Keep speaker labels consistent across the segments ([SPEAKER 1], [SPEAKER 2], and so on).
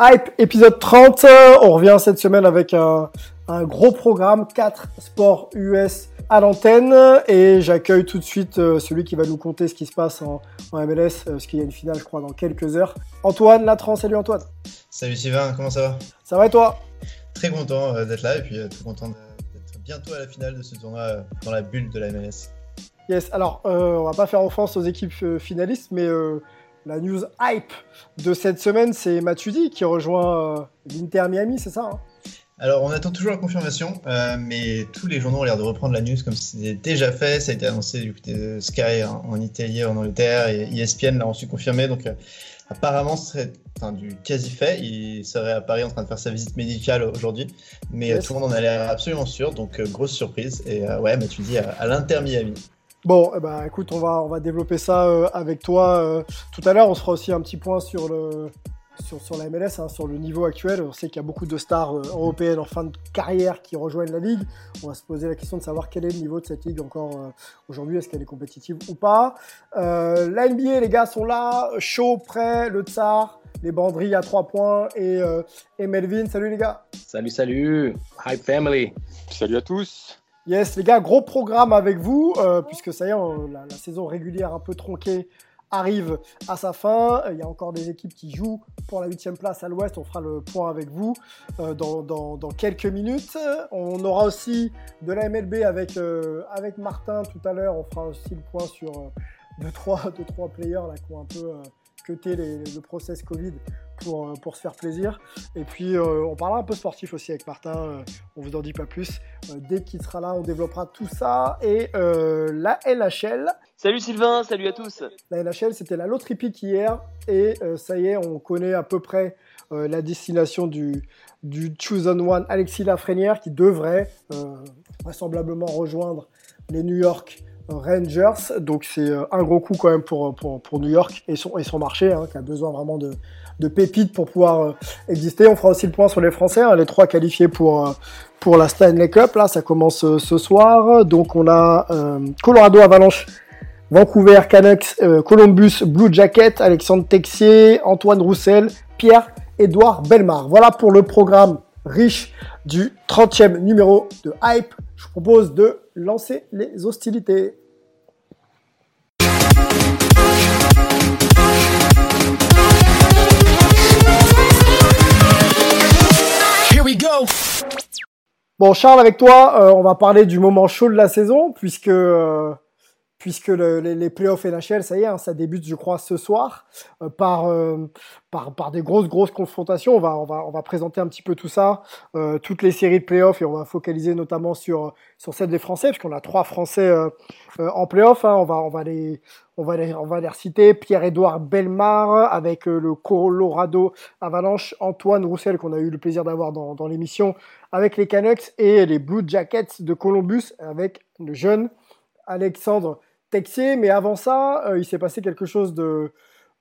[SPEAKER 1] Hype, épisode 30. On revient cette semaine avec un, un gros programme, 4 sports US à l'antenne. Et j'accueille tout de suite euh, celui qui va nous conter ce qui se passe en, en MLS, euh, parce qu'il y a une finale, je crois, dans quelques heures. Antoine Latran, salut Antoine.
[SPEAKER 2] Salut Sylvain, comment ça va?
[SPEAKER 1] Ça va et toi?
[SPEAKER 2] Très content euh, d'être là et puis très content d'être bientôt à la finale de ce tournoi dans la bulle de la MLS.
[SPEAKER 1] Yes, alors euh, on va pas faire offense aux équipes finalistes, mais euh, la news hype de cette semaine, c'est Matuidi qui rejoint euh, l'Inter Miami, c'est ça hein?
[SPEAKER 2] Alors on attend toujours la confirmation, euh, mais tous les journaux ont l'air de reprendre la news comme si c'était déjà fait. Ça a été annoncé du côté de Sky en, en Italie, en Angleterre, et ESPN l'a ensuite confirmé. Donc euh, apparemment ce serait enfin, du quasi fait. Il serait à Paris en train de faire sa visite médicale aujourd'hui, mais
[SPEAKER 1] Yes.
[SPEAKER 2] tout le monde en a l'air absolument sûr. Donc euh, grosse surprise. Et ouais, Matuidi à, à l'Inter Miami.
[SPEAKER 1] Bon, eh ben, écoute, on va, on va développer ça euh, avec toi euh, tout à l'heure. On se fera aussi un petit point sur, le, sur, sur la MLS, hein, sur le niveau actuel. On sait qu'il y a beaucoup de stars euh, européennes en fin de carrière qui rejoignent la Ligue. On va se poser la question de savoir quel est le niveau de cette Ligue encore euh, aujourd'hui. Est-ce qu'elle est compétitive ou pas? Euh, La NBA, les gars, sont là, chaud, prêt, le Tsar, les banderilles à 3 points et, euh, et Melvin. Salut les gars
[SPEAKER 3] Salut, salut, Hype Family. Salut à tous.
[SPEAKER 1] Yes, les gars, gros programme avec vous, euh, puisque ça y est, la, saison régulière un peu tronquée arrive à sa fin. Il y a encore des équipes qui jouent pour la huitième place à l'ouest. On fera le point avec vous euh, dans, quelques minutes. On aura aussi de la MLB avec, euh, avec Martin tout à l'heure. On fera aussi le point sur euh, deux, trois, deux, trois players là, qui ont un peu euh, cuté le process Covid pour, euh, pour se faire plaisir. Et puis, euh, on parlera un peu sportif aussi avec Martin. euh, on vous en dit pas plus. Euh, dès qu'il sera là, on développera tout ça. Et la LHL,
[SPEAKER 4] Salut Sylvain, salut à tous.
[SPEAKER 1] la NHL, c'était la loterie pique hier. Et ça y est, on connaît à peu près la destination du, du Chosen One, Alexis Lafrenière, qui devrait vraisemblablement rejoindre les New York Rangers. Donc c'est un gros coup quand même pour, pour, pour New York et son, et son marché, hein, qui a besoin vraiment de, de pépites pour pouvoir euh, exister. On fera aussi le point sur les Français, hein, les trois qualifiés pour, euh, pour la Stanley Cup. Là, ça commence euh, ce soir. Donc on a Colorado Avalanche Vancouver Canucks, Columbus Blue Jacket, Alexandre Texier, Antoine Roussel, Pierre-Édouard Belmar. Voilà pour le programme riche du 30e numéro de Hype. Je propose de lancer les hostilités. Bon, Charles, avec toi, euh, on va parler du moment chaud de la saison, puisque, euh, puisque le- les, les playoffs NHL, ça y est, hein, ça débute, je crois, ce soir, euh, par, euh, par, par des grosses, grosses confrontations. On va, on va, on va présenter un petit peu tout ça, euh, toutes les séries de playoffs, et on va focaliser notamment sur, sur celle des Français, puisqu'on a trois Français en playoffs. Hein, on, va, on, va les, on, on va les reciter. Pierre-Édouard Belmar, avec le Colorado Avalanche, Antoine Roussel, qu'on a eu le plaisir d'avoir dans, dans l'émission, avec les Canucks et les Blue Jackets de Columbus avec le jeune Alexandre Mais avant ça, euh, il s'est passé quelque chose de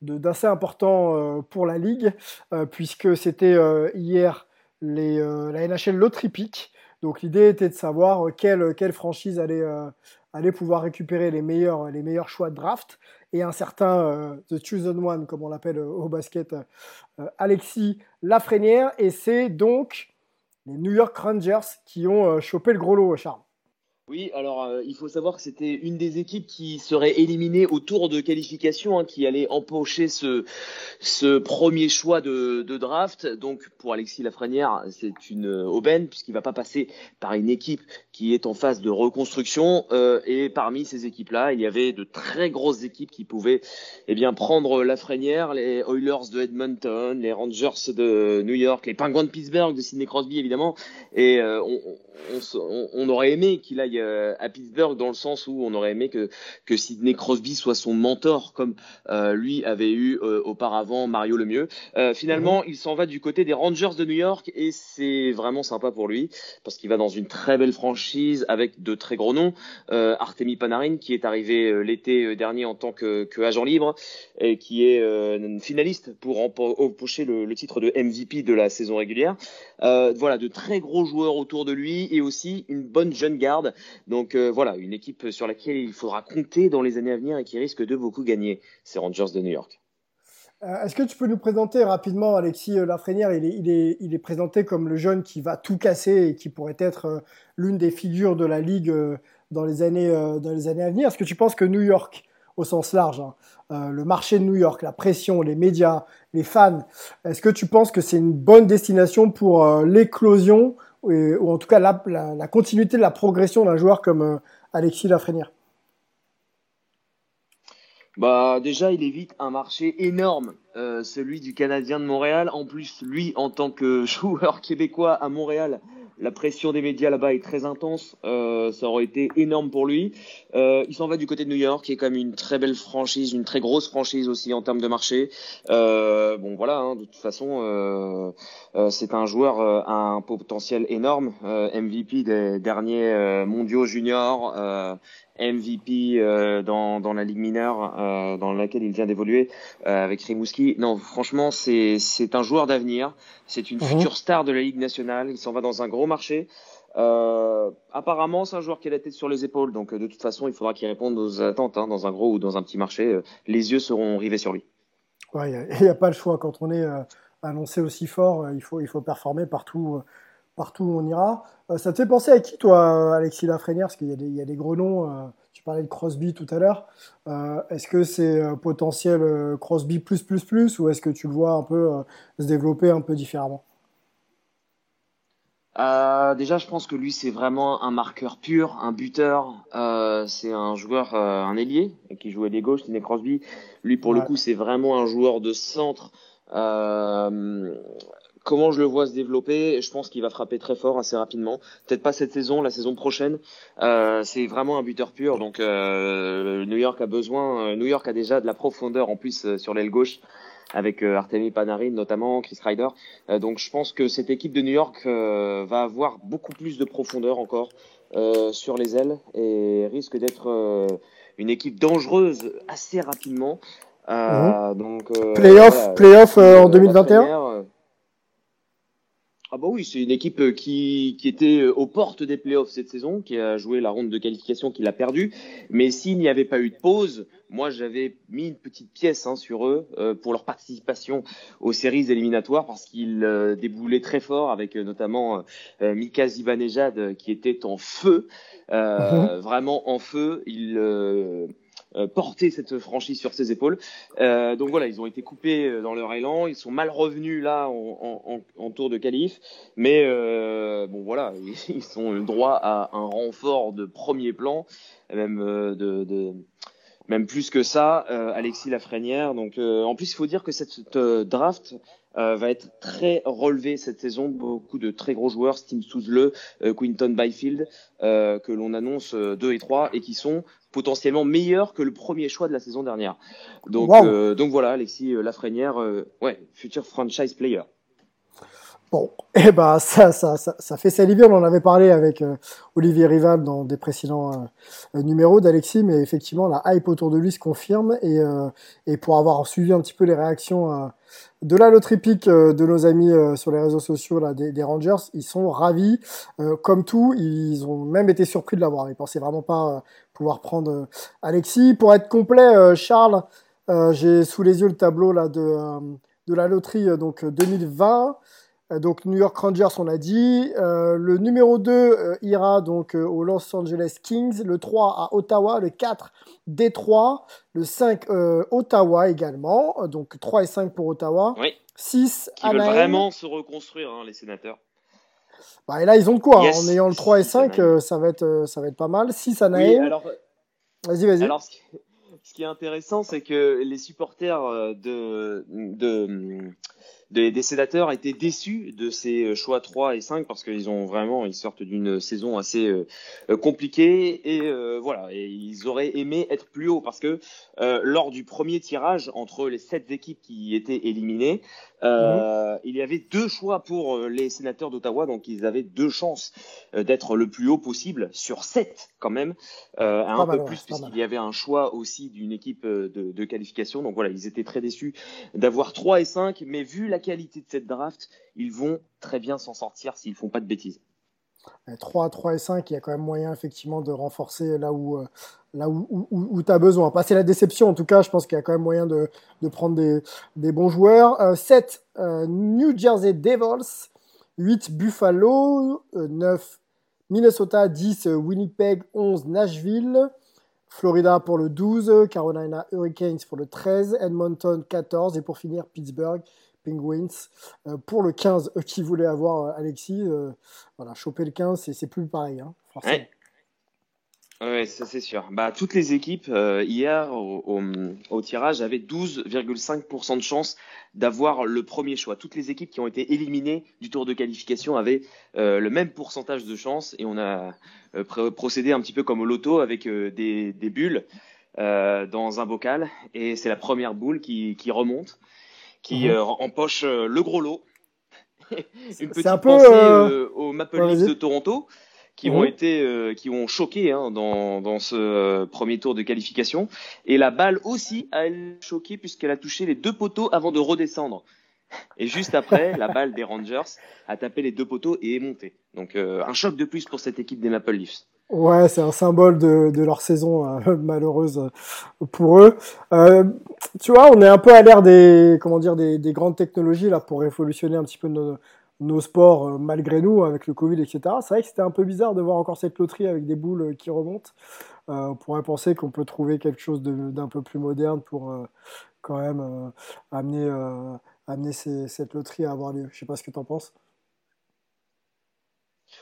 [SPEAKER 1] d'assez important euh, pour la ligue euh, puisque c'était hier les, la NHL Lottery Pick. Donc l'idée était de savoir quelle, quelle franchise allait, allait pouvoir récupérer les meilleurs, les meilleurs choix de draft. Et un certain The Chosen One, comme on l'appelle au basket, Alexis Lafrenière. Et c'est donc les New York Rangers qui ont chopé le gros lot, Charles.
[SPEAKER 4] Oui, alors euh, il faut savoir que c'était une des équipes qui serait éliminée au tour de qualification, hein, qui allait empocher ce, ce premier choix de, de draft. Donc pour Alexis Lafrenière, c'est une aubaine puisqu'il va pas passer par une équipe qui est en phase de reconstruction. Euh, et parmi ces équipes-là, il y avait de très grosses équipes qui pouvaient eh bien prendre Lafrenière, les Oilers de Edmonton, les Rangers de New York, les Penguins de Pittsburgh de Sidney Crosby évidemment. Et euh, on, on, on, aurait aimé qu'il aille euh, à Pittsburgh dans le sens où on aurait aimé que, que Sidney Crosby soit son mentor comme euh, lui avait eu euh, auparavant Mario Lemieux. finalement, mhm. il s'en va du côté des Rangers de New York et c'est vraiment sympa pour lui parce qu'il va dans une très belle franchise avec de très gros noms. Artemi Panarin qui est arrivé l'été dernier en tant que, que, agent libre et qui est finaliste pour empocher le, le, titre de MVP de la saison régulière. voilà, de très gros joueurs autour de lui et aussi une bonne jeune garde. Donc euh, voilà, une équipe sur laquelle il faudra compter dans les années à venir et qui risque de beaucoup gagner, ces Rangers de New York.
[SPEAKER 1] Euh, est-ce que tu peux nous présenter rapidement Alexis euh, Lafrenière il est, présenté comme le jeune qui va tout casser et qui pourrait être l'une des figures de la ligue dans les années, dans les années à venir? Est-ce que tu penses que New York, au sens large, hein, le marché de New York, la pression, les médias, les fans, est-ce que tu penses que c'est une bonne destination pour l'éclosion ou en tout cas la, continuité de la progression d'un joueur comme euh, Alexis Lafrenière
[SPEAKER 4] bah déjà, il évite un marché énorme, euh, celui du Canadien de Montréal. En plus, lui, en tant que joueur québécois à Montréal, la pression des médias là-bas est très intense. Euh, ça aurait été énorme pour lui. Euh, il s'en va du côté de New York, qui est quand même une très belle franchise, une très grosse franchise aussi en termes de marché. Euh, bon, voilà, hein, de toute façon, euh, euh, c'est un joueur à un potentiel énorme. MVP des derniers mondiaux juniors. MVP dans, dans la ligue mineure dans laquelle il vient d'évoluer avec Rimouski. Non, franchement, c'est un joueur d'avenir. C'est une mhm. future star de la ligue nationale. Il s'en va dans un gros marché. Euh, apparemment, c'est un joueur qui a la tête sur les épaules, donc euh, de toute façon, il faudra qu'il réponde aux attentes hein, dans un gros ou dans un petit marché. Euh, les yeux seront rivés sur lui.
[SPEAKER 1] Ouais, il n'y a, pas le choix. Quand on est annoncé aussi fort, il, faut, il faut performer partout, partout où on ira. ça te fait penser à qui, toi, Alexis Lafrenière? Parce qu'il y, y, a des gros noms. tu parlais de Crosby tout à l'heure. est-ce que c'est potentiel Crosby plus, plus, plus, ou est-ce que tu le vois un peu se développer un peu différemment?
[SPEAKER 4] Euh, déjà, je pense que lui, c'est vraiment un marqueur pur, un buteur. Euh, c'est un joueur, euh, un ailier qui joue à des gauches, Sidney Crosby. Lui, pour le coup, c'est vraiment un joueur de centre. Euh, comment je le vois se développer Je pense qu'il va frapper très fort assez rapidement. Peut-être pas cette saison, la saison prochaine. c'est vraiment un buteur pur. Donc, New York a besoin. New York a déjà de la profondeur en plus sur l'aile gauche avec euh, Artemi Panarin notamment, Chris Ryder. Euh, donc je pense que cette équipe de New York euh, va avoir beaucoup plus de profondeur encore sur les ailes et risque d'être une équipe dangereuse assez rapidement.
[SPEAKER 1] Mhm. donc, playoff, playoff en 2021
[SPEAKER 4] ah bah oui, c'est une équipe euh, qui, qui était euh, aux portes des playoffs cette saison, qui a joué la ronde de qualification qu'il a perdue. Mais s'il n'y avait pas eu de pause, moi j'avais mis une petite pièce hein, sur eux euh, pour leur participation aux séries éliminatoires parce qu'ils déboulaient très fort avec notamment Mika Zibanejad qui était en feu, mhm. vraiment en feu. Il euh, porter cette franchise sur ses épaules. Euh, donc voilà, ils ont été coupés euh, dans leur élan, ils sont mal revenus là en, en, tour de qualif, mais bon voilà, ils sont droit à un renfort de premier plan, même de, de même plus que ça, Alexis Lafrenière. Donc en plus, il faut dire que cette draft va être très relevée cette saison. Beaucoup de très gros joueurs, Steve Souzle, Quinton Byfield, que l'on annonce 2 et 3 et qui sont potentiellement meilleur que le premier choix de la saison dernière. Donc, euh, donc voilà, Alexis euh, Lafrenière, euh, ouais, futur franchise player.
[SPEAKER 1] Bon, eh ben ça, ça, ça, ça, fait saliver. On en avait parlé avec Olivier Rival dans des précédents numéros d'Alexis, mais effectivement la hype autour de lui se confirme et, pour avoir suivi un petit peu les réactions de la loterie pique de nos amis sur les réseaux sociaux des, Rangers, ils sont ravis. comme tout, ils ont même été surpris de l'avoir. Ils pensaient vraiment pas pouvoir prendre euh, Alexis. Pour être complet, euh, Charles, euh, j'ai sous les yeux le tableau de, de la loterie donc 2020. Donc New York Rangers, on l'a dit. le numéro 2 ira donc aux Los Angeles Kings. Le 3 à Ottawa. Le 4 Détroit. Le 5 Ottawa également. Donc 3 et 5 pour Ottawa.
[SPEAKER 4] Oui.
[SPEAKER 1] 6
[SPEAKER 4] Qui veulent vraiment se reconstruire, hein, les sénateurs.
[SPEAKER 1] Bah, et là, ils ont de quoi hein. En ayant le 3 et 5, ça, va être, ça va être pas mal. 6 Anaheim. Oui,
[SPEAKER 4] alors...
[SPEAKER 1] Vas-y, vas-y.
[SPEAKER 4] Alors, ce qui est intéressant, c'est que les supporters de, de, des, sénateurs étaient déçus de ces choix 3 et 5 parce qu'ils ont vraiment, ils sortent d'une saison assez euh, compliquée et euh, voilà, et ils auraient aimé être plus haut parce que euh, lors du premier tirage entre les sept équipes qui étaient éliminées, euh, il y avait deux choix pour euh, les sénateurs d'Ottawa, donc ils avaient deux chances euh, d'être le plus haut possible sur sept quand même, euh, un peu plus puisqu'il y avait un choix aussi d'une équipe de, de, qualification. Donc voilà, ils étaient très déçus d'avoir 3 et 5, mais vu la qualité de cette draft, ils vont très bien s'en sortir s'ils font pas de bêtises.
[SPEAKER 1] 3, 3 et 5, il y a quand même moyen effectivement de renforcer là où, euh, tu as besoin. Passer la déception, en tout cas, je pense qu'il y a quand même moyen de, prendre des, bons joueurs. Euh, 7, euh, New Jersey Devils. 8, Buffalo. 9, Minnesota. 10, Winnipeg. 11, Nashville. Florida pour le 12, Carolina Hurricanes pour le 13, Edmonton 14 et pour finir Pittsburgh Penguins. Euh, pour le 15 euh, qui voulait avoir euh, Alexis, voilà, choper le 15, c'est plus pareil, hein.
[SPEAKER 4] Ouais. ça c'est sûr. Bah, toutes les équipes hier au, au, tirage avaient 12,5% de chance d'avoir le premier choix. Toutes les équipes qui ont été éliminées du tour de qualification avaient le même pourcentage de chance et on a procédé un petit peu comme au loto avec des, des, bulles dans un bocal et c'est la première boule qui, qui remonte qui euh, empoche euh, le gros lot. Une petite un pensée euh, aux Maple Leafs de Toronto qui ont mhm. été qui ont choqué hein, dans, dans ce premier tour de qualification. Et la balle aussi a choqué puisqu'elle a touché les deux poteaux avant de redescendre. Et juste après la balle des Rangers a tapé les deux poteaux et est montée. Donc un choc de plus pour cette équipe des Maple Leafs
[SPEAKER 1] Ouais, c'est un symbole de, leur saison euh, malheureuse euh, pour eux. Euh, tu vois, on est un peu à l'ère des comment dire des, des, grandes technologies là pour révolutionner un petit peu nos, sports malgré nous avec le Covid, etc. C'est vrai que c'était un peu bizarre de voir encore cette loterie avec des boules qui remontent. on pourrait penser qu'on peut trouver quelque chose d'un peu plus moderne pour quand même amener amener cette loterie à avoir lieu. Je sais pas ce que tu en penses.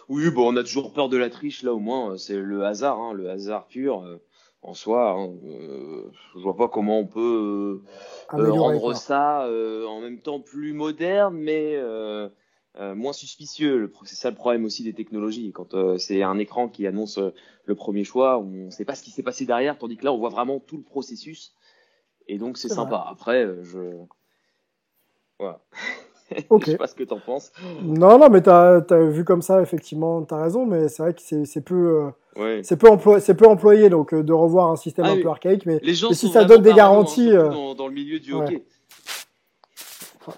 [SPEAKER 4] Oui, bon, on a toujours peur de la triche, là au moins, c'est le hasard, hein, le hasard pur euh, en soi. Hein, euh, je vois pas comment on peut euh, rendre ça en même temps plus moderne, mais moins suspicieux. C'est ça le problème aussi des technologies. Quand c'est un écran qui annonce le premier choix, on ne sait pas ce qui s'est passé derrière, tandis que là, on voit vraiment tout le processus. Et donc, c'est sympa. Après, je. Voilà.
[SPEAKER 1] Ok.
[SPEAKER 4] je sais pas ce que tu en penses.
[SPEAKER 1] Non, non, mais tu as, vu comme ça, effectivement, tu as raison, mais c'est vrai que c'est peu, euh, c'est peu, peu, employé, donc euh, de revoir un système ah un peu archaïque, mais,
[SPEAKER 4] les gens
[SPEAKER 1] si ça donne des garanties.
[SPEAKER 4] Euh, dans, dans, le milieu du hockey.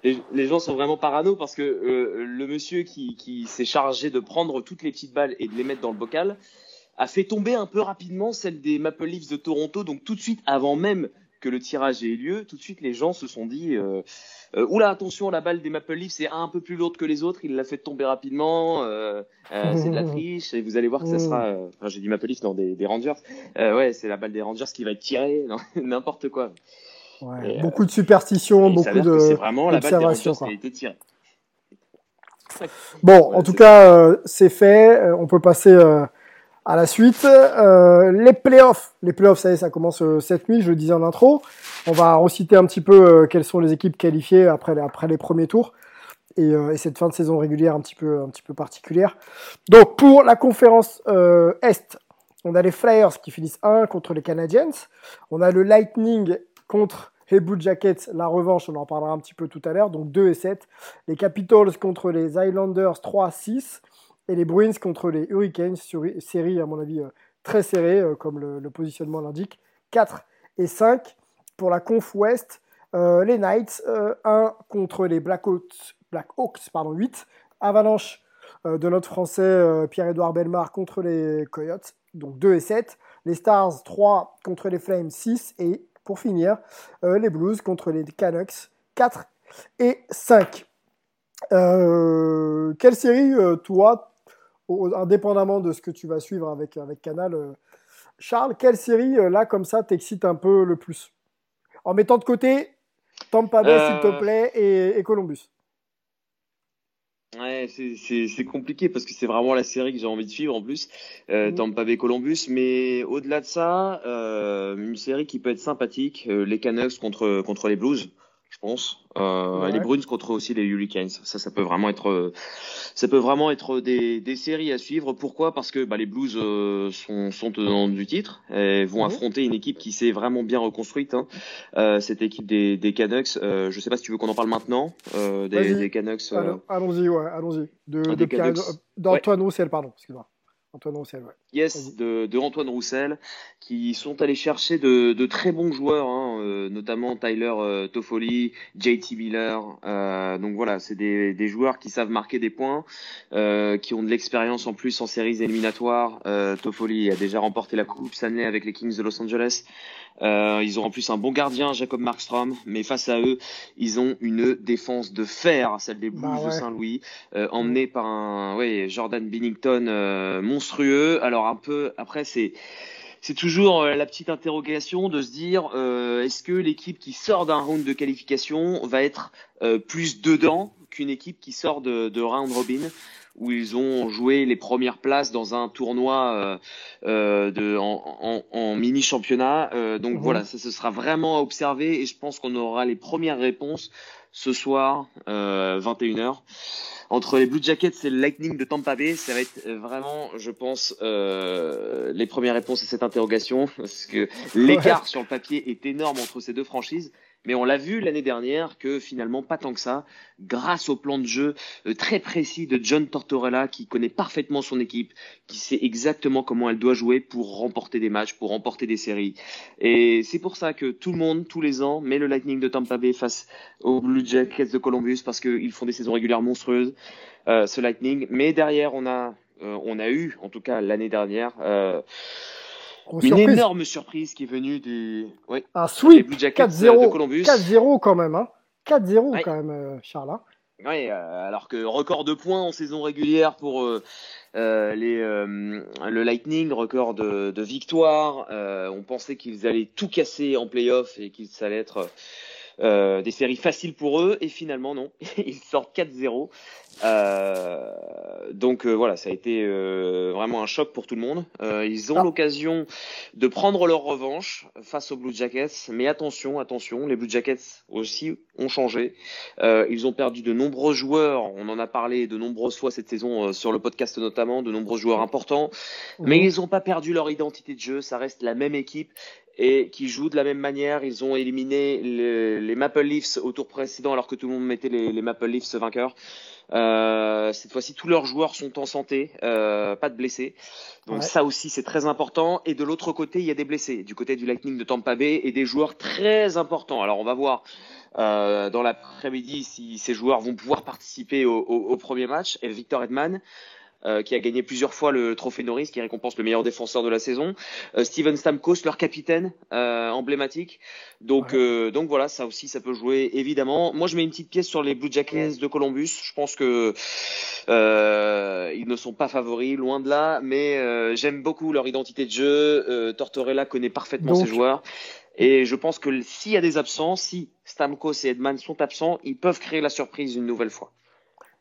[SPEAKER 4] Les, gens sont vraiment parano parce que le monsieur qui, qui s'est chargé de prendre toutes les petites balles et de les mettre dans le bocal a fait tomber un peu rapidement celle des Maple Leafs de Toronto, donc tout de suite, avant même que le tirage ait lieu, tout de suite les gens se sont dit euh, euh, oula attention la balle des Maple Leafs c'est un peu plus lourde que les autres, il l'a fait tomber rapidement, euh, euh c'est de la triche et vous allez voir que ça sera, euh, enfin j'ai dit Maple Leafs non des, des Rangers, ouais c'est la balle des Rangers qui va être tirée, n'importe quoi.
[SPEAKER 1] Ouais, beaucoup de superstitions, beaucoup de.
[SPEAKER 4] C'est vraiment la balle des Rangers qui a été tirée.
[SPEAKER 1] Bon, en tout cas, c'est fait. on peut passer à la suite, euh, les playoffs. Les playoffs, ça y est, ça commence euh, cette nuit, je le disais en intro. On va reciter un petit peu euh, quelles sont les équipes qualifiées après, les premiers tours. Et, et, cette fin de saison régulière un petit peu, particulière. Donc pour la conférence Est, on a les Flyers qui finissent 1 contre les Canadiens. On a le Lightning contre les Blue Jackets, la revanche, on en parlera un petit peu tout à l'heure, donc 2 et 7. Les Capitals contre les Islanders 3 6 et les Bruins contre les Hurricanes, série à mon avis euh, très serrée, euh, comme le, positionnement l'indique, 4 et 5. Pour la Conf West, euh, les Knights, 1 contre les Black Hawks, Black Hawks pardon, 8. Avalanche de notre français Pierre-Édouard Belmar contre les Coyotes, donc 2 et 7. Les Stars, 3 contre les Flames, 6. Et pour finir, les Blues contre les Canucks, 4 et 5. Euh, quelle série, euh, indépendamment de ce que tu vas suivre avec, avec Canal, euh, Charles, quelle série, là, comme ça, t'excite un peu le plus? En mettant de côté Tampa Bay, s'il te plaît, et, et Columbus.
[SPEAKER 4] Ouais, c'est compliqué parce que c'est vraiment la série que j'ai envie de suivre en plus, euh, mmh. Tampa Bay Columbus. Mais au-delà de ça, euh, une série qui peut être sympathique, euh, les Canucks contre contre les Blues je pense. Euh, Les Bruins contre aussi les Hurricanes. Ça, ça peut vraiment être, ça peut vraiment être des, des séries à suivre. Pourquoi? Parce que bah, les Blues euh, sont, sont tenants du titre et vont mhm. affronter une équipe qui s'est vraiment bien reconstruite. Hein. Euh, cette équipe des, des Canucks. Euh, je sais pas si tu veux qu'on en parle maintenant euh, des, des, Canucks.
[SPEAKER 1] Euh. Allons-y, ouais, allons-y. De, de d'Antoine Roussel, pardon. Excuse-moi. Antoine Roussel, ouais.
[SPEAKER 4] Yes, de, de, Antoine Roussel, qui sont allés chercher de, de très bons joueurs, hein, euh, notamment Tyler euh, Toffoli, JT Miller. Euh, donc voilà, c'est des, des, joueurs qui savent marquer des points, euh, qui ont de l'expérience en plus en séries éliminatoires. Euh, Toffoli a déjà remporté la Coupe Stanley avec les Kings de Los Angeles. Euh, ils ont en plus un bon gardien, Jacob Markstrom, mais face à eux, ils ont une défense de fer, celle des Blues bah de Saint-Louis, euh, emmenée par un ouais, Jordan Binnington euh, monstrueux. Alors un peu, après c'est c'est toujours la petite interrogation de se dire est-ce que l'équipe qui sort d'un round de qualification va être plus dedans qu'une équipe qui sort de, de round robin? Où ils ont joué les premières places dans un tournoi euh, euh de, en, en, en, mini championnat. Euh, donc mhm. voilà, ça ce sera vraiment à observer et je pense qu'on aura les premières réponses ce soir, euh, 21h. Entre les Blue Jackets et le Lightning de Tampa Bay, ça va être vraiment, je pense, euh, les premières réponses à cette interrogation, parce que l'écart sur le papier est énorme entre ces deux franchises. Mais on l'a vu l'année dernière que finalement pas tant que ça, grâce au plan de jeu euh, très précis de John Tortorella qui connaît parfaitement son équipe, qui sait exactement comment elle doit jouer pour remporter des matchs, pour remporter des séries. Et c'est pour ça que tout le monde, tous les ans, met le Lightning de Tampa Bay face aux Blue Jackets de Columbus parce qu'ils font des saisons régulières monstrueuses, euh, ce Lightning. Mais derrière, on a, euh, on a eu, en tout cas l'année dernière, euh, une énorme surprise qui est venue du.
[SPEAKER 1] Oui, un sweep 4-0 4-0 quand même, hein. 4-0 quand même, euh, Charles. Hein.
[SPEAKER 4] Oui, euh, alors que record de points en saison régulière pour euh, euh les, le Lightning, record de, de victoires. on pensait qu'ils allaient tout casser en playoff et qu'ils allaient être euh, des séries faciles pour eux et finalement non, ils sortent 4-0. Euh, donc euh, voilà, ça a été euh, vraiment un choc pour tout le monde. ils ont ah. l'occasion de prendre leur revanche face aux Blue Jackets, mais attention, attention, les Blue Jackets aussi ont changé. ils ont perdu de nombreux joueurs, on en a parlé de nombreuses fois cette saison sur le podcast notamment, de nombreux joueurs importants, mais ils n'ont pas perdu leur identité de jeu, ça reste la même équipe et qui jouent de la même manière. Ils ont éliminé les Maple Leafs au tour précédent alors que tout le monde mettait les, les Maple Leafs vainqueurs. Euh, cette fois-ci, tous leurs joueurs sont en santé, euh, pas de blessés. Donc ça aussi, c'est très important. Et de l'autre côté, il y a des blessés. Du côté du Lightning de Tampa Bay et des joueurs très importants. Alors on va voir euh, dans l'après-midi si ces joueurs vont pouvoir participer au, au, au premier match. Et Victor Edman, euh, qui a gagné plusieurs fois le trophée Norris, qui récompense le meilleur défenseur de la saison. Euh, Steven Stamkos, leur capitaine euh, emblématique. Donc, donc voilà, ça aussi, ça peut jouer évidemment. Moi, je mets une petite pièce sur les Blue Jackets de Columbus. Je pense que ils ne sont pas favoris, loin de là, mais j'aime beaucoup leur identité de jeu. Tortorella connaît parfaitement ses joueurs. Et je pense que s'il y a des absents, si Stamkos et Edman sont absents, ils peuvent créer la surprise une nouvelle fois.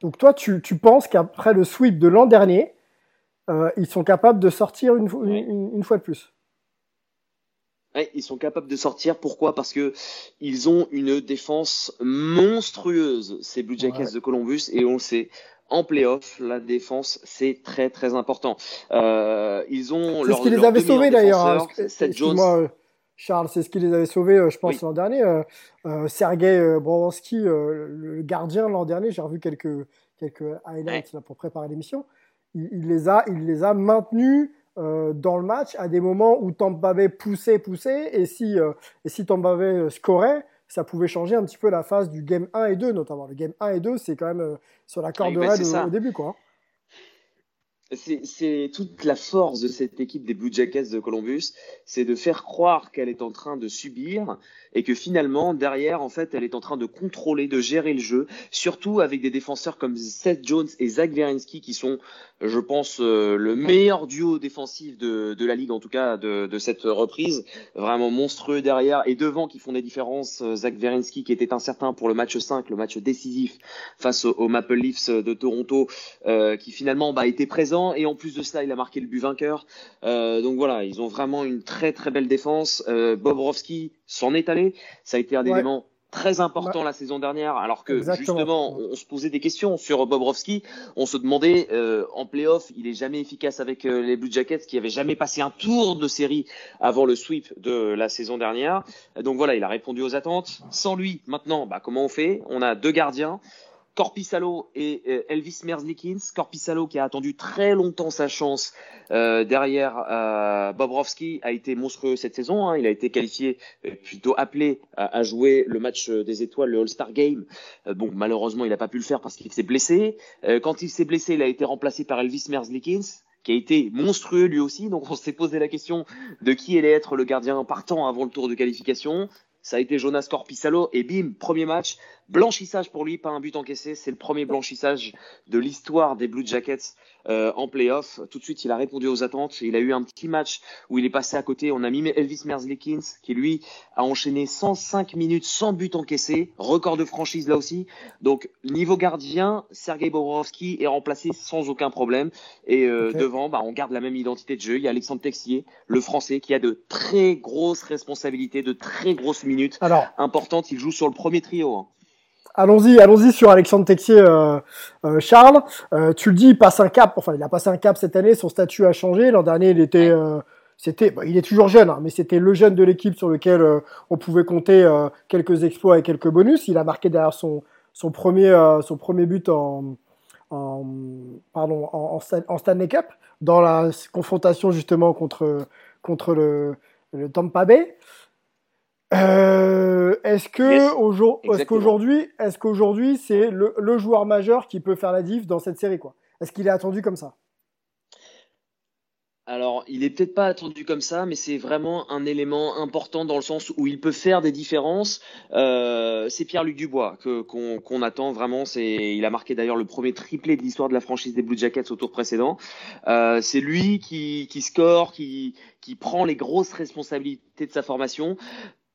[SPEAKER 1] Donc toi, tu, tu penses qu'après le sweep de l'an dernier, euh, ils sont capables de sortir une, une, une fois de plus?
[SPEAKER 4] Ouais, ils sont capables de sortir. Pourquoi? Parce que ils ont une défense monstrueuse, ces Blue Jackets de Columbus, et on le sait. En playoff, la défense, c'est très très important. Euh, ils ont
[SPEAKER 1] C'est ce qui les avait sauvés d'ailleurs. Hein, Jones. Charles, c'est ce qui les avait sauvés, euh, je pense, l'an dernier. Euh, euh, Sergei euh, le gardien l'an dernier, j'ai revu quelques, quelques highlights là, pour préparer l'émission. Il, il, les a, il les a maintenus dans le match à des moments où Tampa Bay poussait, poussait, et si, et si Tampa Bay scorait, ça pouvait changer un petit peu la phase du game 1 et 2, notamment. Le game 1 et 2, c'est quand même sur la corde raide au, au, début, quoi.
[SPEAKER 4] C'est toute la force de cette équipe des Blue Jackets de Columbus, c'est de faire croire qu'elle est en train de subir et que finalement derrière en fait elle est en train de contrôler, de gérer le jeu, surtout avec des défenseurs comme Seth Jones et Zach Wierenski qui sont, je pense, euh, le meilleur duo défensif de, de, la ligue en tout cas de, de, cette reprise, vraiment monstrueux derrière et devant qui font des différences. Euh, Zach Wierenski qui était incertain pour le match 5, le match décisif face aux, Maple Leafs de Toronto, euh, qui finalement bah, était présent et en plus de ça il a marqué le but vainqueur. Euh, donc voilà, ils ont vraiment une très très belle défense. Euh, Bobrovski s'en est allé. Ça a été un élément très important bah, la saison dernière, alors que justement on se posait des questions sur Bobrovski. On se demandait euh, en playoff, il est jamais efficace avec euh, les Blue Jackets qui avaient jamais passé un tour de série avant le sweep de la saison dernière. Donc voilà, il a répondu aux attentes. Sans lui, maintenant, bah, comment on fait? On a deux gardiens. Corpissalo et euh, Elvis Merzlikins. Corpissalo qui a attendu très longtemps sa chance euh, derrière euh, Bobrovski a été monstrueux cette saison. Hein. Il a été qualifié, euh, plutôt appelé à, à, jouer le match des étoiles, le All-Star Game. bon, malheureusement, il n'a pas pu le faire parce qu'il s'est blessé. quand il s'est blessé, il a été remplacé par Elvis Merzlikins qui a été monstrueux lui aussi. Donc on s'est posé la question de qui allait être le gardien partant avant le tour de qualification. Ça a été Jonas Corpissalo et bim, premier match, Blanchissage pour lui, pas un but encaissé. C'est le premier blanchissage de l'histoire des Blue Jackets euh, en playoff. Tout de suite, il a répondu aux attentes. Il a eu un petit match où il est passé à côté. On a mis Elvis Merzlikins qui, lui, a enchaîné 105 minutes sans but encaissé. Record de franchise là aussi. Donc, niveau gardien, Sergei Bobrovski est remplacé sans aucun problème. Et euh, devant, bah, on garde la même identité de jeu. Il y a Alexandre Texier, le français, qui a de très grosses responsabilités, de très grosses minutes Alors, importantes. Il joue sur le premier trio. Hein.
[SPEAKER 1] Allons-y, allons-y sur Alexandre Texier, euh, euh, Charles. Euh, tu le dis, il passe un cap. Enfin, il a passé un cap cette année. Son statut a changé. L'an dernier, il était, euh, c'était, bah, il est toujours jeune, hein, mais c'était le jeune de l'équipe sur lequel euh, on pouvait compter quelques exploits et quelques bonus. Il a marqué derrière son son premier son premier but en, en pardon en, en, Stanley Cup dans la confrontation justement contre contre le, le Tampa Bay. Euh, est-ce que qu'aujourd'hui, est-ce qu'aujourd'hui c'est le, le, joueur majeur qui peut faire la diff dans cette série quoi? Est-ce qu'il est attendu comme ça?
[SPEAKER 4] Alors, il est peut-être pas attendu comme ça, mais c'est vraiment un élément important dans le sens où il peut faire des différences. Euh, c'est Pierre-Luc Dubois que qu'on attend vraiment. C'est, il a marqué d'ailleurs le premier triplé de l'histoire de la franchise des Blue Jackets au tour précédent. Euh, c'est lui qui, qui score, qui, qui prend les grosses responsabilités de sa formation.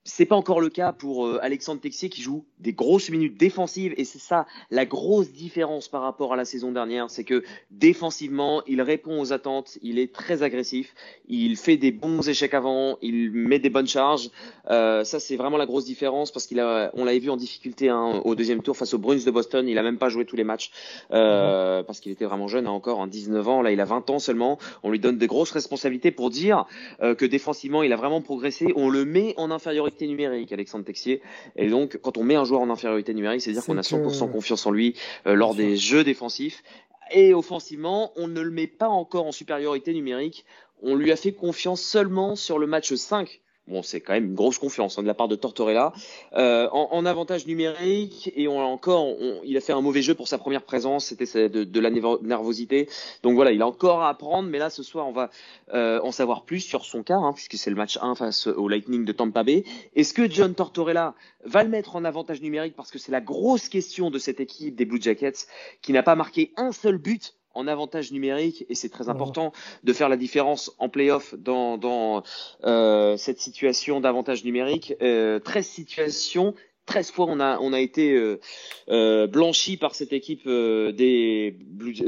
[SPEAKER 4] C'est pas encore le cas pour euh, Alexandre Texier qui joue des grosses minutes défensives et c'est ça la grosse différence par rapport à la saison dernière, c'est que défensivement il répond aux attentes, il est très agressif, il fait des bons échecs avant, il met des bonnes charges. Euh, ça c'est vraiment la grosse différence parce qu'il a, on l'avait vu en difficulté hein, au deuxième tour face aux Bruins de Boston, il a même pas joué tous les matchs euh, parce qu'il était vraiment jeune hein, encore, en 19 ans, là il a 20 ans seulement. On lui donne des grosses responsabilités pour dire euh, que défensivement il a vraiment progressé. On le met en infériorité numérique, Alexandre Texier. Et donc, quand on met un joueur en infériorité numérique, c'est-à-dire qu'on a 100% confiance en lui euh, lors des jeux défensifs. Et offensivement, on ne le met pas encore en supériorité numérique. On lui a fait confiance seulement sur le match 5 Bon, c'est quand même une grosse confiance hein, de la part de Tortorella. Euh, en, en, avantage numérique, et on a encore, on, il a fait un mauvais jeu pour sa première présence, c'était de, de, la nervosité. Donc voilà, il a encore à apprendre, mais là ce soir on va euh, en savoir plus sur son cas, hein, puisque c'est le match 1 face au Lightning de Tampa Bay. Est-ce que John Tortorella va le mettre en avantage numérique? Parce que c'est la grosse question de cette équipe des Blue Jackets qui n'a pas marqué un seul but en avantage numérique et c'est très important de faire la différence en playoff dans, dans euh, cette situation d'avantage numérique. Euh, 13 situations 13 fois on a on a été euh, euh blanchi par cette équipe euh, des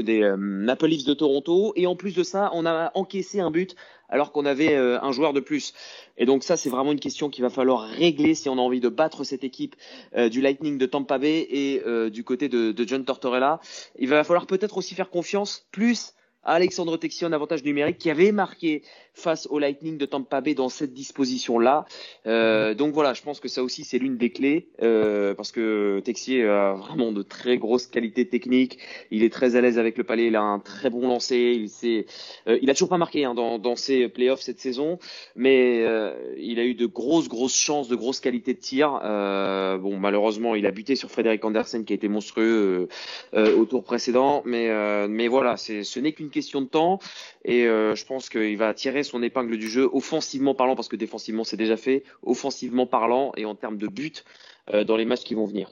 [SPEAKER 4] des euh, Maple Leafs de Toronto et en plus de ça on a encaissé un but alors qu'on avait un joueur de plus et donc ça, c'est vraiment une question qu'il va falloir régler si on a envie de battre cette équipe euh, du Lightning de Tampa Bay et euh, du côté de, de John Tortorella. Il va falloir peut-être aussi faire confiance plus Alexandre Texier en avantage numérique qui avait marqué face au Lightning de Tampa Bay dans cette disposition-là. Euh, donc voilà, je pense que ça aussi c'est l'une des clés euh, parce que Texier a vraiment de très grosses qualités techniques. Il est très à l'aise avec le palais, il a un très bon lancer. Il s'est, euh, il a toujours pas marqué hein, dans, dans ses playoffs cette saison, mais euh, il a eu de grosses grosses chances, de grosses qualités de tir. Euh, bon, malheureusement, il a buté sur Frédéric Andersen qui a été monstrueux au tour précédent, mais mais voilà, c'est ce n'est qu'une qu'une question de temps. Et euh, je pense qu'il va tirer son épingle du jeu, offensivement parlant, parce que défensivement c'est déjà fait, offensivement parlant et en termes de but euh, dans les matchs qui vont venir.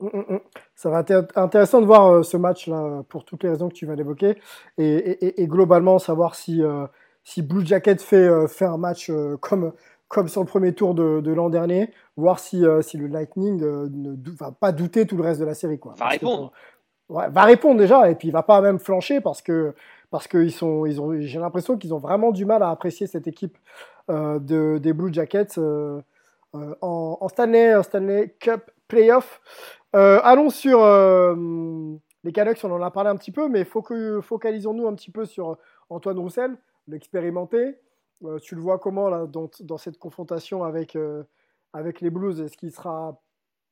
[SPEAKER 1] Mm, mm, mm. Ça va être intéressant de voir euh, ce match-là pour toutes les raisons que tu viens d'évoquer et, et, et, globalement savoir si, si Blue Jacket fait, fait un match comme, comme sur le premier tour de, de l'an dernier, voir si, si le Lightning ne va pas douter tout le reste de la série. Quoi.
[SPEAKER 4] Va répondre.
[SPEAKER 1] Va répondre déjà et puis il va pas même flancher parce que parce qu'ils sont ils ont j'ai l'impression qu'ils ont vraiment du mal à apprécier cette équipe euh, de, des Blue Jackets euh, en, en, Stanley Stanley Cup Playoff. Euh, allons sur euh, les Canucks, on en a parlé un petit peu, mais focalisons-nous un petit peu sur Antoine Roussel, l'expérimenté. Euh, tu le vois comment là, dans, cette confrontation avec, euh, avec les Blues? Est-ce qu'il sera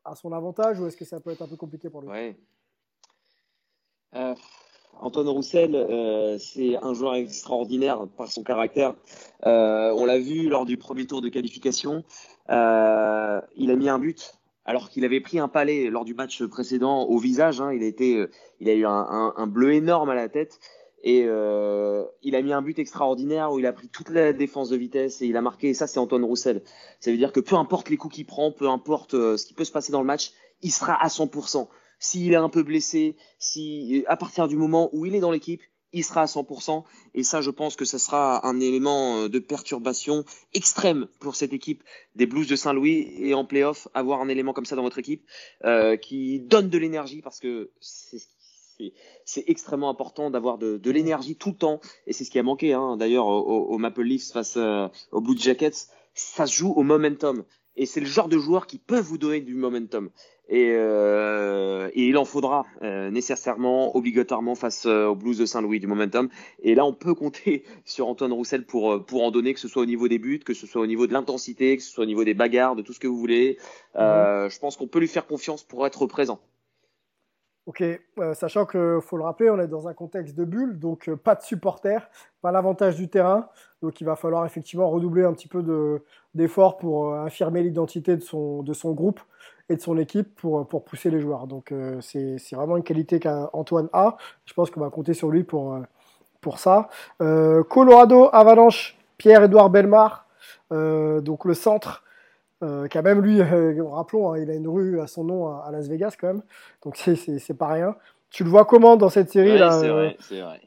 [SPEAKER 1] à son avantage ou est-ce que ça peut être un peu compliqué pour lui?
[SPEAKER 4] Antoine Roussel, c'est un joueur extraordinaire par son caractère. on l'a vu lors du premier tour de qualification. il a mis un but alors qu'il avait pris un palais lors du match précédent au visage. Hein, il, a euh, a eu un, bleu énorme à la tête. Et euh, il a mis un but extraordinaire où il a pris toute la défense de vitesse et il a marqué. Et ça, c'est Antoine Roussel. Ça veut dire que peu importe les coups qu'il prend, peu importe euh, ce qui peut se passer dans le match, il sera à 100%. S'il est un peu blessé, si à partir du moment où il est dans l'équipe, il sera à 100%. Et ça, je pense que ce sera un élément euh, de perturbation extrême pour cette équipe des Blues de Saint-Louis. Et en playoff, avoir un élément comme ça dans votre équipe euh, qui donne de l'énergie parce que c'est extrêmement important d'avoir de, de l'énergie tout le temps. Et c'est ce qui a manqué hein, d'ailleurs au, au, Maple Leafs face euh, aux Blue Jackets. Ça se joue au momentum. Et c'est le genre de joueurs qui peuvent vous donner du momentum. Et, euh, et, il en faudra euh, nécessairement, obligatoirement face euh, aux Blues de Saint-Louis du momentum. Et là, on peut compter sur Antoine Roussel pour euh, pour en donner, que ce soit au niveau des buts, que ce soit au niveau de l'intensité, que ce soit au niveau des bagarres, de tout ce que vous voulez. Euh, Je pense qu'on peut lui faire confiance pour être présent.
[SPEAKER 1] Ok, sachant que faut le rappeler, on est dans un contexte de bulle, donc pas de supporters, pas l'avantage du terrain, donc il va falloir effectivement redoubler un petit peu de d'efforts pour affirmer l'identité de son de son groupe et de son équipe pour, pour pousser les joueurs. Donc euh, c'est vraiment une qualité qu'Antoine a. Je pense qu'on va compter sur lui pour, euh, pour ça. Euh, Colorado, Avalanche, Pierre-Edouard Belmar, euh, donc le centre, qui a même lui, rappelons, hein, il a une rue à son nom à, à Las Vegas quand même. Donc c'est pas rien. Tu le vois comment dans cette série
[SPEAKER 4] ouais,
[SPEAKER 1] là
[SPEAKER 4] C'est vrai, vrai.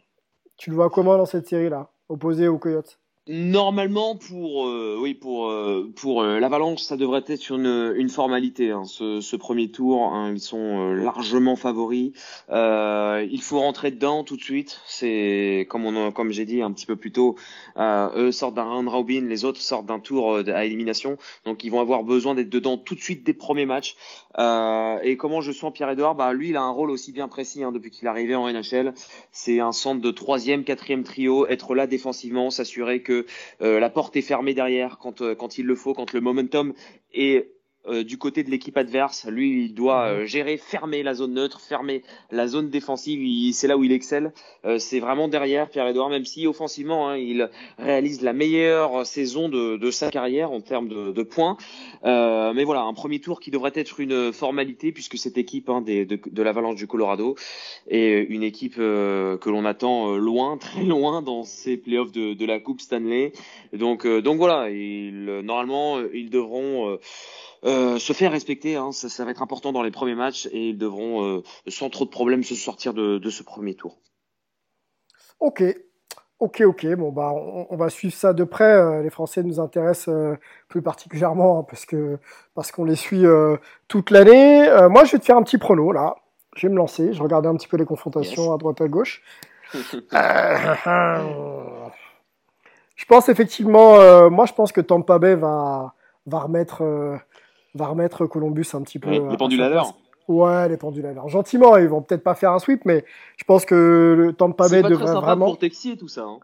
[SPEAKER 1] Tu le vois comment dans cette série là, opposé aux Coyotes?
[SPEAKER 4] Normalement, pour euh, oui pour euh, pour euh, l'Avalanche, ça devrait être une, une formalité. Hein, ce, ce, premier tour, hein, ils sont euh, largement favoris. Euh, il faut rentrer dedans tout de suite. C'est comme on comme j'ai dit un petit peu plus tôt, eux sortent d'un round robin, les autres sortent d'un tour à élimination. Donc ils vont avoir besoin d'être dedans tout de suite des premiers matchs. Et comment je sens Pierre Edouard Bah lui, il a un rôle aussi bien précis hein, depuis qu'il est arrivé en NHL. C'est un centre de troisième, quatrième trio, être là défensivement, s'assurer que euh, la porte est fermée derrière quand, euh, quand il le faut, quand le momentum est euh, du côté de l'équipe adverse. Lui, il doit euh, gérer, fermer la zone neutre, fermer la zone défensive. C'est là où il excelle. Euh, c'est vraiment derrière Pierre-Edouard, même si offensivement, hein, il réalise la meilleure saison de, de sa carrière en termes de, de points. mais voilà, un premier tour qui devrait être une formalité puisque cette équipe hein, des, de, de l'Avalanche du Colorado est une équipe que l'on attend loin, très loin dans ces playoffs de, de la Coupe Stanley. Donc, donc voilà, il, normalement, ils devront euh, se faire respecter, hein, ça, ça, va être important dans les premiers matchs et ils devront euh, sans trop de problèmes se sortir de, de, ce premier tour.
[SPEAKER 1] Ok, ok, ok. Bon bah on, on va suivre ça de près. Euh, les Français nous intéressent plus particulièrement hein, parce que parce qu'on les suit toute l'année. moi je vais te faire un petit prono là. Je vais me lancer. Je regardais un petit peu les confrontations yes. à droite à gauche. je pense effectivement, moi je pense que Tampa Bay va va remettre va remettre Columbus un petit peu.
[SPEAKER 4] Les pendules à l'heure.
[SPEAKER 1] Ouais, les pendules à l'heure. Gentiment, ils vont peut-être pas faire un sweep, mais je pense que le Tampa Bay devrait
[SPEAKER 4] sympa
[SPEAKER 1] vraiment.
[SPEAKER 4] pour Texier tout ça. Hein.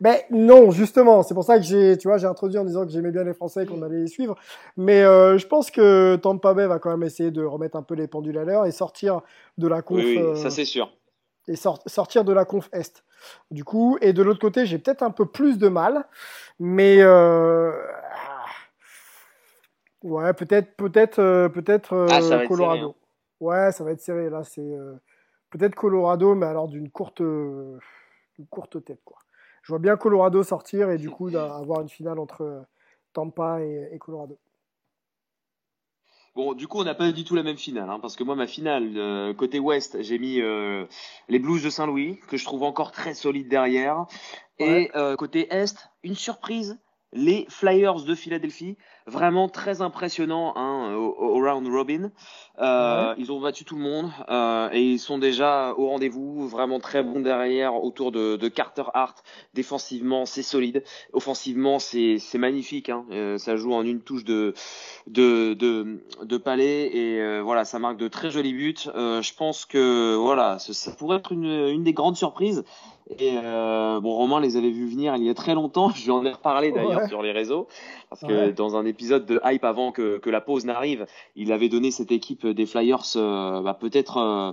[SPEAKER 1] Ben non, justement, c'est pour ça que j'ai, tu vois, j'ai introduit en disant que j'aimais bien les Français et qu'on allait les suivre. Mais euh, je pense que Tampa Bay va quand même essayer de remettre un peu les pendules à l'heure et sortir de la conf.
[SPEAKER 4] Oui, oui
[SPEAKER 1] euh,
[SPEAKER 4] ça c'est sûr.
[SPEAKER 1] Et sort, sortir de la conf est. Du coup, et de l'autre côté, j'ai peut-être un peu plus de mal, mais euh, Ouais, peut-être, peut-être, euh, peut-être euh,
[SPEAKER 4] ah, ça va
[SPEAKER 1] Colorado.
[SPEAKER 4] Être serré, hein.
[SPEAKER 1] Ouais, ça va être serré. Là, c'est euh, peut-être Colorado, mais alors d'une courte, une courte tête. Quoi. Je vois bien Colorado sortir et du coup avoir une finale entre Tampa et, Colorado.
[SPEAKER 4] Bon, du coup, on n'a pas du tout la même finale, hein, parce que moi, ma finale, côté ouest, j'ai mis les Blues de Saint-Louis, que je trouve encore très solide derrière. Et côté est, une surprise, les Flyers de Philadelphie, vraiment très impressionnant hein, au, round robin. Euh, Ils ont battu tout le monde euh, et ils sont déjà au rendez-vous, vraiment très bons derrière autour de, de Carter Hart. Défensivement, c'est solide. Offensivement, c'est magnifique. Hein. Euh, ça joue en une touche de de de, de palais et euh, voilà, ça marque de très jolis buts. Euh, je pense que voilà, ça pourrait être une, une des grandes surprises. Et euh, bon, Romain les avait vus venir il y a très longtemps. Je lui en ai reparlé d'ailleurs sur les réseaux parce que dans un épisode de hype avant que, que la pause n'arrive, il avait donné cette équipe des Flyers euh, bah, peut-être euh,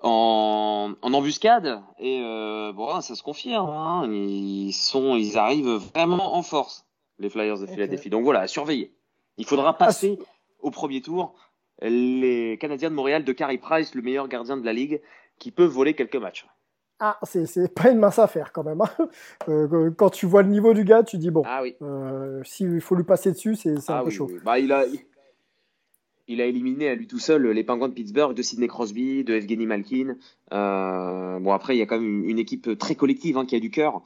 [SPEAKER 4] en, en, embuscade et euh, bon, ça se confirme. Hein. Ils sont, ils arrivent vraiment en force les Flyers de Philadelphie. Donc voilà, à surveiller. Il faudra ah, passer au premier tour les Canadiens de Montréal de Carey Price, le meilleur gardien de la ligue, qui peut voler quelques matchs.
[SPEAKER 1] Ah, c'est pas une mince affaire quand même. Hein. Euh, quand tu vois le niveau du gars, tu dis bon,
[SPEAKER 4] ah, oui.
[SPEAKER 1] euh, s'il faut lui passer dessus, c'est
[SPEAKER 4] ah,
[SPEAKER 1] un
[SPEAKER 4] peu
[SPEAKER 1] chaud.
[SPEAKER 4] Bah, il, a, il a éliminé à lui tout seul les Penguins de Pittsburgh, de Sidney Crosby, de Evgeny Malkin. Euh, bon, après, il y a quand même une, équipe très collective hein, qui a du cœur.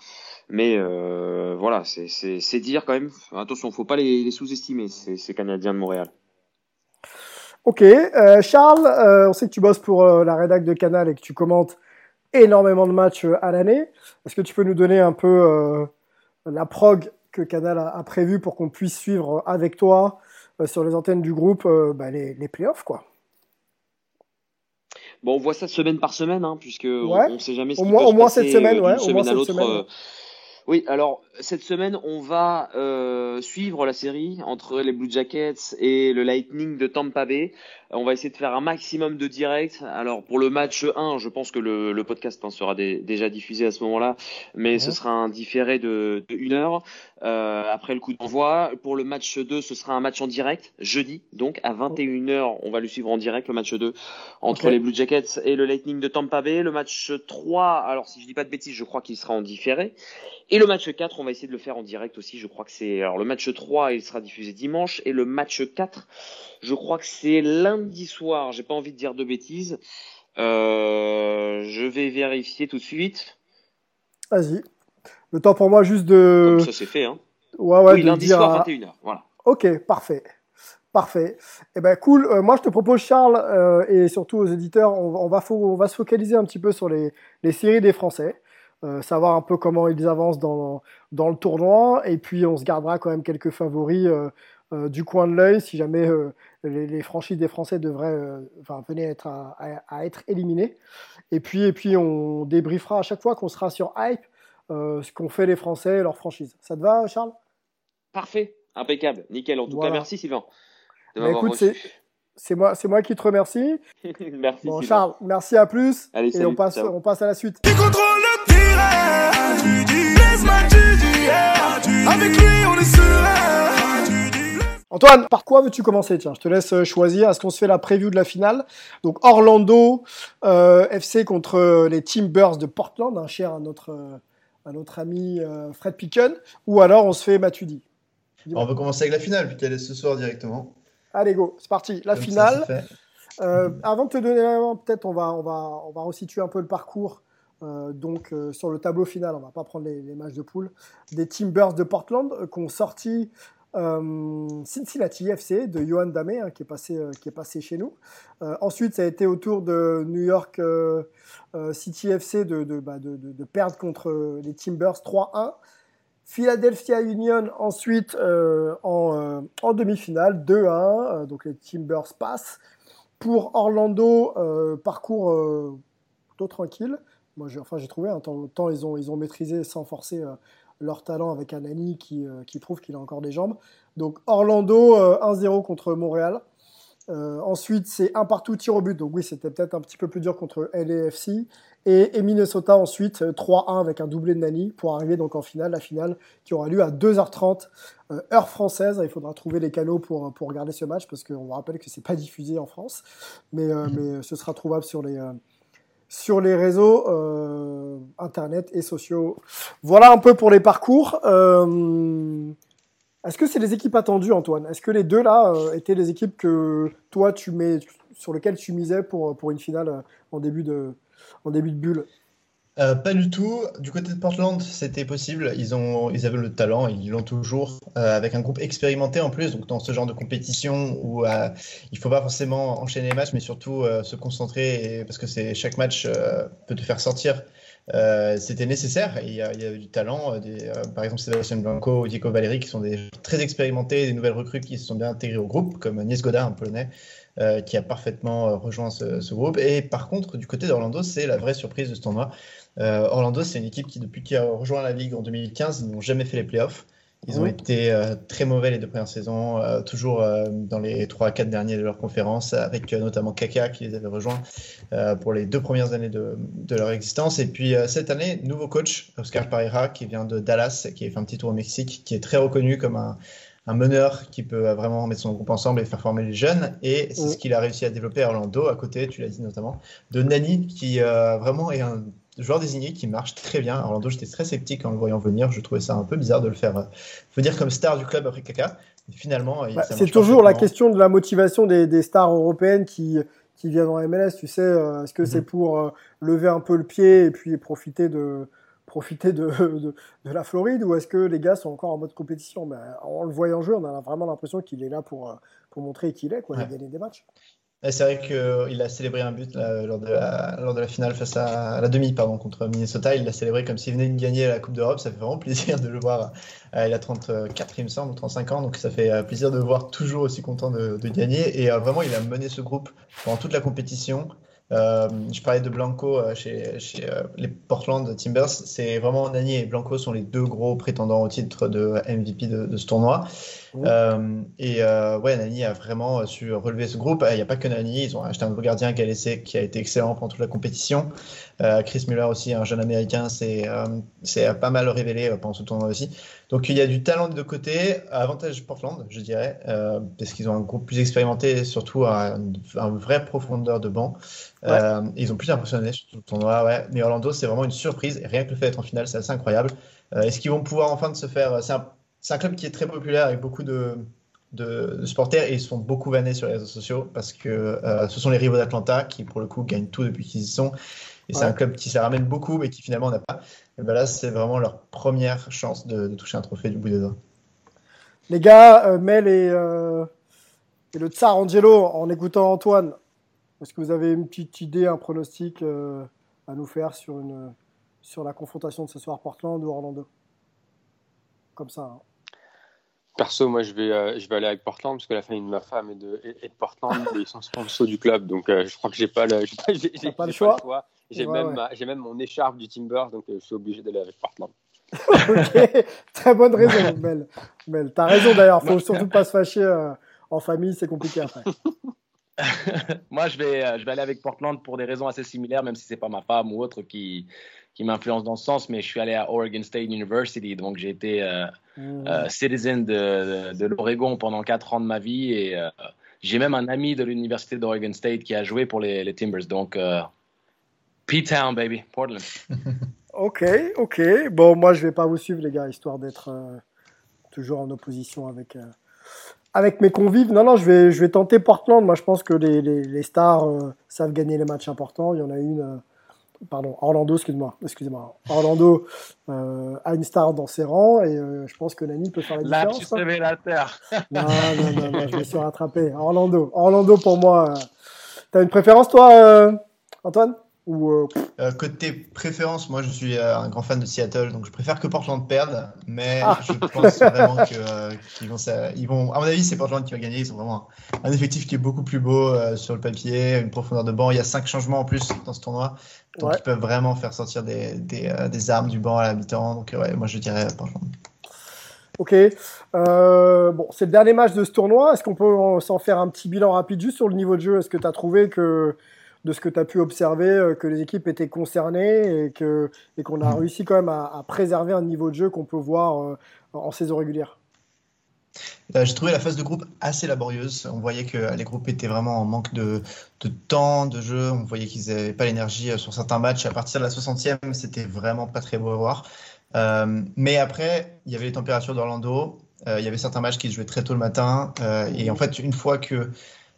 [SPEAKER 4] Mais euh, voilà, c'est dire quand même. Attention, faut pas les, les sous-estimer, ces Canadiens de Montréal.
[SPEAKER 1] Ok, euh, Charles, on sait que tu bosses pour la rédac de Canal et que tu commentes énormément de matchs euh, à l'année. Est-ce que tu peux nous donner un peu euh, la prog que Canal a, prévu pour qu'on puisse suivre avec toi euh, sur les antennes du groupe bah, les, les playoffs quoi?
[SPEAKER 4] Bon, on voit ça semaine par semaine, hein, puisque on ne sait jamais ce
[SPEAKER 1] au moins,
[SPEAKER 4] peut
[SPEAKER 1] au moins
[SPEAKER 4] cette
[SPEAKER 1] semaine, ouais,
[SPEAKER 4] semaine
[SPEAKER 1] à
[SPEAKER 4] l'autre. Oui, alors cette semaine, on va euh, suivre la série entre les Blue Jackets et le Lightning de Tampa Bay. On va essayer de faire un maximum de directs. Alors pour le match 1, je pense que le, le podcast hein, sera déjà diffusé à ce moment-là, mais ce sera un différé de, de une heure euh, après le coup d'envoi. Pour le match 2, ce sera un match en direct, jeudi, donc à 21h, on va le suivre en direct, le match 2, entre les Blue Jackets et le Lightning de Tampa Bay. Le match 3, alors si je dis pas de bêtises, je crois qu'il sera en différé. Et le match 4, on va essayer de le faire en direct aussi. Je crois que c'est. Alors, le match 3, il sera diffusé dimanche. Et le match 4, je crois que c'est lundi soir. J'ai pas envie de dire de bêtises. Euh, je vais vérifier tout de suite.
[SPEAKER 1] Vas-y. Le temps pour moi juste de.
[SPEAKER 4] Comme ça, c'est fait, hein.
[SPEAKER 1] Ouais, ouais,
[SPEAKER 4] oui, lundi soir, 21h. Voilà.
[SPEAKER 1] Ok, parfait. Parfait. Eh ben cool. Euh, moi, je te propose, Charles, euh, et surtout aux éditeurs, on, on, va, on va se focaliser un petit peu sur les, les séries des Français. Euh, savoir un peu comment ils avancent dans, dans le tournoi. Et puis, on se gardera quand même quelques favoris du coin de l'œil si jamais les, les, franchises des Français devraient enfin, venir être à, à, être éliminés. Et puis, et puis, on débriefera à chaque fois qu'on sera sur Hype ce qu'ont fait les Français et leurs franchises. Ça te va, Charles?
[SPEAKER 4] Parfait, impeccable, nickel. En tout cas, merci Sylvain.
[SPEAKER 1] Bah, écoute, c'est moi, c'est moi qui te remercie.
[SPEAKER 4] merci.
[SPEAKER 1] Bon, Charles, merci à plus.
[SPEAKER 4] Allez,
[SPEAKER 1] et on passe, on passe à la suite. Antoine, par quoi veux-tu commencer? Tiens, je te laisse euh, choisir. Est-ce qu'on se fait la preview de la finale? Donc Orlando euh, FC contre euh, les Timbers de Portland, un cher à notre, à notre ami Fred Picken, ou alors on se fait Matuidi
[SPEAKER 2] On va commencer avec la finale, puisqu'elle est ce soir directement.
[SPEAKER 1] Allez, go, c'est parti. La finale. avant de te donner la peut-être on va, on, va, on va resituer un peu le parcours euh, donc euh, sur le tableau final, on va pas prendre les, matchs de poule, des Timbers de Portland qui ont sorti Cincinnati FC de Johan Damé hein, qui, est passé, qui est passé chez nous. ensuite, ça a été au tour de New York City FC de, bah, de, perdre contre les Timbers 3-1. Philadelphia Union ensuite en, demi-finale 2-1, donc les Timbers passent. Pour Orlando, parcours plutôt tranquille. Moi, enfin, j'ai trouvé, un hein, temps, ils ont, ils ont maîtrisé sans forcer euh, leur talent avec un Annie qui, euh, qui prouve qu'il a encore des jambes. Donc Orlando 1-0 euh, contre Montréal. ensuite, c'est un partout tir au but. Donc oui, c'était peut-être un petit peu plus dur contre LAFC. Et, et Minnesota ensuite 3-1 avec un doublé de Nani pour arriver donc en finale, la finale qui aura lieu à 2h30 heure française. Il faudra trouver les canaux pour, pour regarder ce match parce qu'on vous rappelle que c'est pas diffusé en France, mais, mmh. mais ce sera trouvable sur les sur les réseaux euh, internet et sociaux. Voilà un peu pour les parcours. Est-ce que c'est les équipes attendues, Antoine? Est-ce que les deux là étaient les équipes que toi tu mets sur lesquelles tu misais pour, pour une finale en début de, en début de bulle?
[SPEAKER 2] Euh, pas du tout. Du côté de Portland, c'était possible. Ils, ont, ils avaient le talent, ils l'ont toujours, euh, avec un groupe expérimenté en plus. Donc, dans ce genre de compétition où euh, il ne faut pas forcément enchaîner les matchs, mais surtout se concentrer, parce que chaque match peut te faire sortir. c'était nécessaire. Il y, a, il du talent. Par exemple, Sébastien Blanco Diego Valéry, qui sont des très expérimentés, des nouvelles recrues qui se sont bien intégrées au groupe, comme Nies Godard, un polonais. qui a parfaitement rejoint ce, groupe. Et par contre, du côté d'Orlando, c'est la vraie surprise de ce tournoi. Euh, Orlando, c'est une équipe qui, depuis qu'il a rejoint la Ligue en 2015, ils n'ont jamais fait les playoffs. Ils ont été euh, très mauvais les deux premières saisons, euh, toujours dans les 3-4 derniers de leur conférence, avec notamment Kaka qui les avait rejoints pour les deux premières années de, leur existence. Et puis cette année, nouveau coach, Oscar Pereira, qui vient de Dallas, qui a fait un petit tour au Mexique, qui est très reconnu comme un, meneur qui peut vraiment mettre son groupe ensemble et faire former les jeunes. Et c'est ce qu'il a réussi à développer à Orlando, à côté, tu l'as dit notamment, de Nani, qui vraiment est un joueur désigné qui marche très bien. Orlando, j'étais très sceptique en le voyant venir. Je trouvais ça un peu bizarre de le faire euh, venir comme star du club après Kaka. finalement,
[SPEAKER 1] bah, c'est toujours la question de la motivation des, stars européennes qui, qui viennent en MLS. Tu sais, euh, est-ce que c'est mhm. pour euh, lever un peu le pied et puis profiter de profiter de, de, la Floride ou est-ce que les gars sont encore en mode compétition? Ben, En le voyant jouer, on a vraiment l'impression qu'il est là pour, pour montrer qui il est, quoi, ouais. gagner des matchs.
[SPEAKER 2] C'est vrai qu'il a célébré un but lors, de la, finale face à, la demi pardon, contre Minnesota. Il l'a célébré comme s'il venait de gagner la Coupe d'Europe. Ça fait vraiment plaisir de le voir. Euh, il a 34, il me semble, ou 35 ans. Donc ça fait euh, plaisir de le voir toujours aussi content de, gagner. Et euh, vraiment, il a mené ce groupe pendant toute la compétition. Euh, je parlais de Blanco euh, chez, euh, les Portland Timbers. C'est vraiment Nani et Blanco sont les deux gros prétendants au titre de MVP de ce tournoi. Et ouais, Nani a vraiment su relever ce groupe. Il n'y a pas que Nani, ils ont acheté un nouveau gardien, Galessé, qui a été excellent pendant toute la compétition. Chris Muller aussi, un jeune américain, c'est pas mal révélé pendant ce tournoi aussi. Donc il y a du talent de deux côtés, avantage Portland, je dirais, parce qu'ils ont un groupe plus expérimenté surtout un, un vrai profondeur de banc. Euh, ils ont plus impressionné sur le tournoi, ouais. Mais Orlando, c'est vraiment une surprise. Rien que le fait d'être en finale, c'est assez incroyable. Euh, est-ce qu'ils vont pouvoir enfin de se faire. C'est un, club qui est très populaire avec beaucoup de, de, supporters et ils se font beaucoup vanner sur les réseaux sociaux parce que euh, ce sont les rivaux d'Atlanta qui, pour le coup, gagnent tout depuis qu'ils y sont. Et c'est un club qui se ramène beaucoup, mais qui finalement n'a pas. Et ben là, c'est vraiment leur première chance de, toucher un trophée du bout des doigts.
[SPEAKER 1] Les gars, Mel et, et le Tsar Angelo, en écoutant Antoine, est-ce que vous avez une petite idée, un pronostic euh, à nous faire sur, une, sur la confrontation de ce soir Portland ou Orlando? Comme ça. Hein.
[SPEAKER 3] Perso, moi, je vais, euh, je vais aller avec Portland parce que la famille de ma femme est de, est de Portland et ils sont sponsors du club. Donc, euh, je crois que j'ai pas le,
[SPEAKER 1] j'ai, pas, le choix.
[SPEAKER 3] J'ai même, j'ai même mon écharpe du Timber, donc je suis obligé d'aller avec Portland.
[SPEAKER 1] ok, très bonne raison, Mel. Mel, t'as raison d'ailleurs. Faut surtout pas se fâcher en famille, c'est compliqué après.
[SPEAKER 5] Moi, je vais, euh, je vais aller avec Portland pour des raisons assez similaires, même si c'est pas ma femme ou autre qui, qui m'influence dans ce sens. Mais je suis allé à Oregon State University, donc j'ai été euh, mmh. euh, citizen de, de, l'Oregon pendant quatre ans de ma vie et j'ai même un ami de l'université d'Oregon State qui a joué pour les, les Timbers. Donc, P-Town, baby, Portland.
[SPEAKER 1] ok, ok. Bon, moi, je vais pas vous suivre, les gars, histoire d'être toujours en opposition avec avec mes convives, non, non, je vais, je vais tenter Portland. Moi, je pense que les, les, stars euh, savent gagner les matchs importants. Il y en a une, euh, pardon, Orlando, excuse-moi, excusez-moi. Orlando euh, a une star dans ses rangs et je pense que Nani peut faire la différence.
[SPEAKER 5] Là, tu révélateur.
[SPEAKER 1] non, non, non, non, je vais se rattraper. Orlando, Orlando pour moi. T'as une préférence, toi, Antoine?
[SPEAKER 2] Euh, euh, côté préférence, moi je suis euh, un grand fan de Seattle, donc je préfère que Portland perde, mais ah. je pense vraiment qu'ils vont, ils vont. À mon avis, c'est Portland qui va gagner. Ils ont vraiment un, effectif qui est beaucoup plus beau sur le papier, une profondeur de banc. Il y a cinq changements en plus dans ce tournoi, donc ils peuvent vraiment faire sortir des, des, des armes du banc à l'habitant. Donc ouais, moi je dirais Portland.
[SPEAKER 1] Ok. bon, c'est le dernier match de ce tournoi. Est-ce qu'on peut s'en faire un petit bilan rapide juste sur le niveau de jeu? Est-ce que tu as trouvé que de ce que tu as pu observer, euh, que les équipes étaient concernées et qu'on et qu'on a mm. réussi quand même à, préserver un niveau de jeu qu'on peut voir euh, en saison régulière
[SPEAKER 2] Euh, j'ai trouvé la phase de groupe assez laborieuse. On voyait que les groupes étaient vraiment en manque de, de temps, de jeu. On voyait qu'ils n'avaient pas l'énergie sur certains matchs. À partir de la 60e, c'était vraiment pas très beau à voir. Euh, mais après, il y avait les températures d'Orlando. Euh, il y avait certains matchs qui se jouaient très tôt le matin. Euh, et en fait, une fois que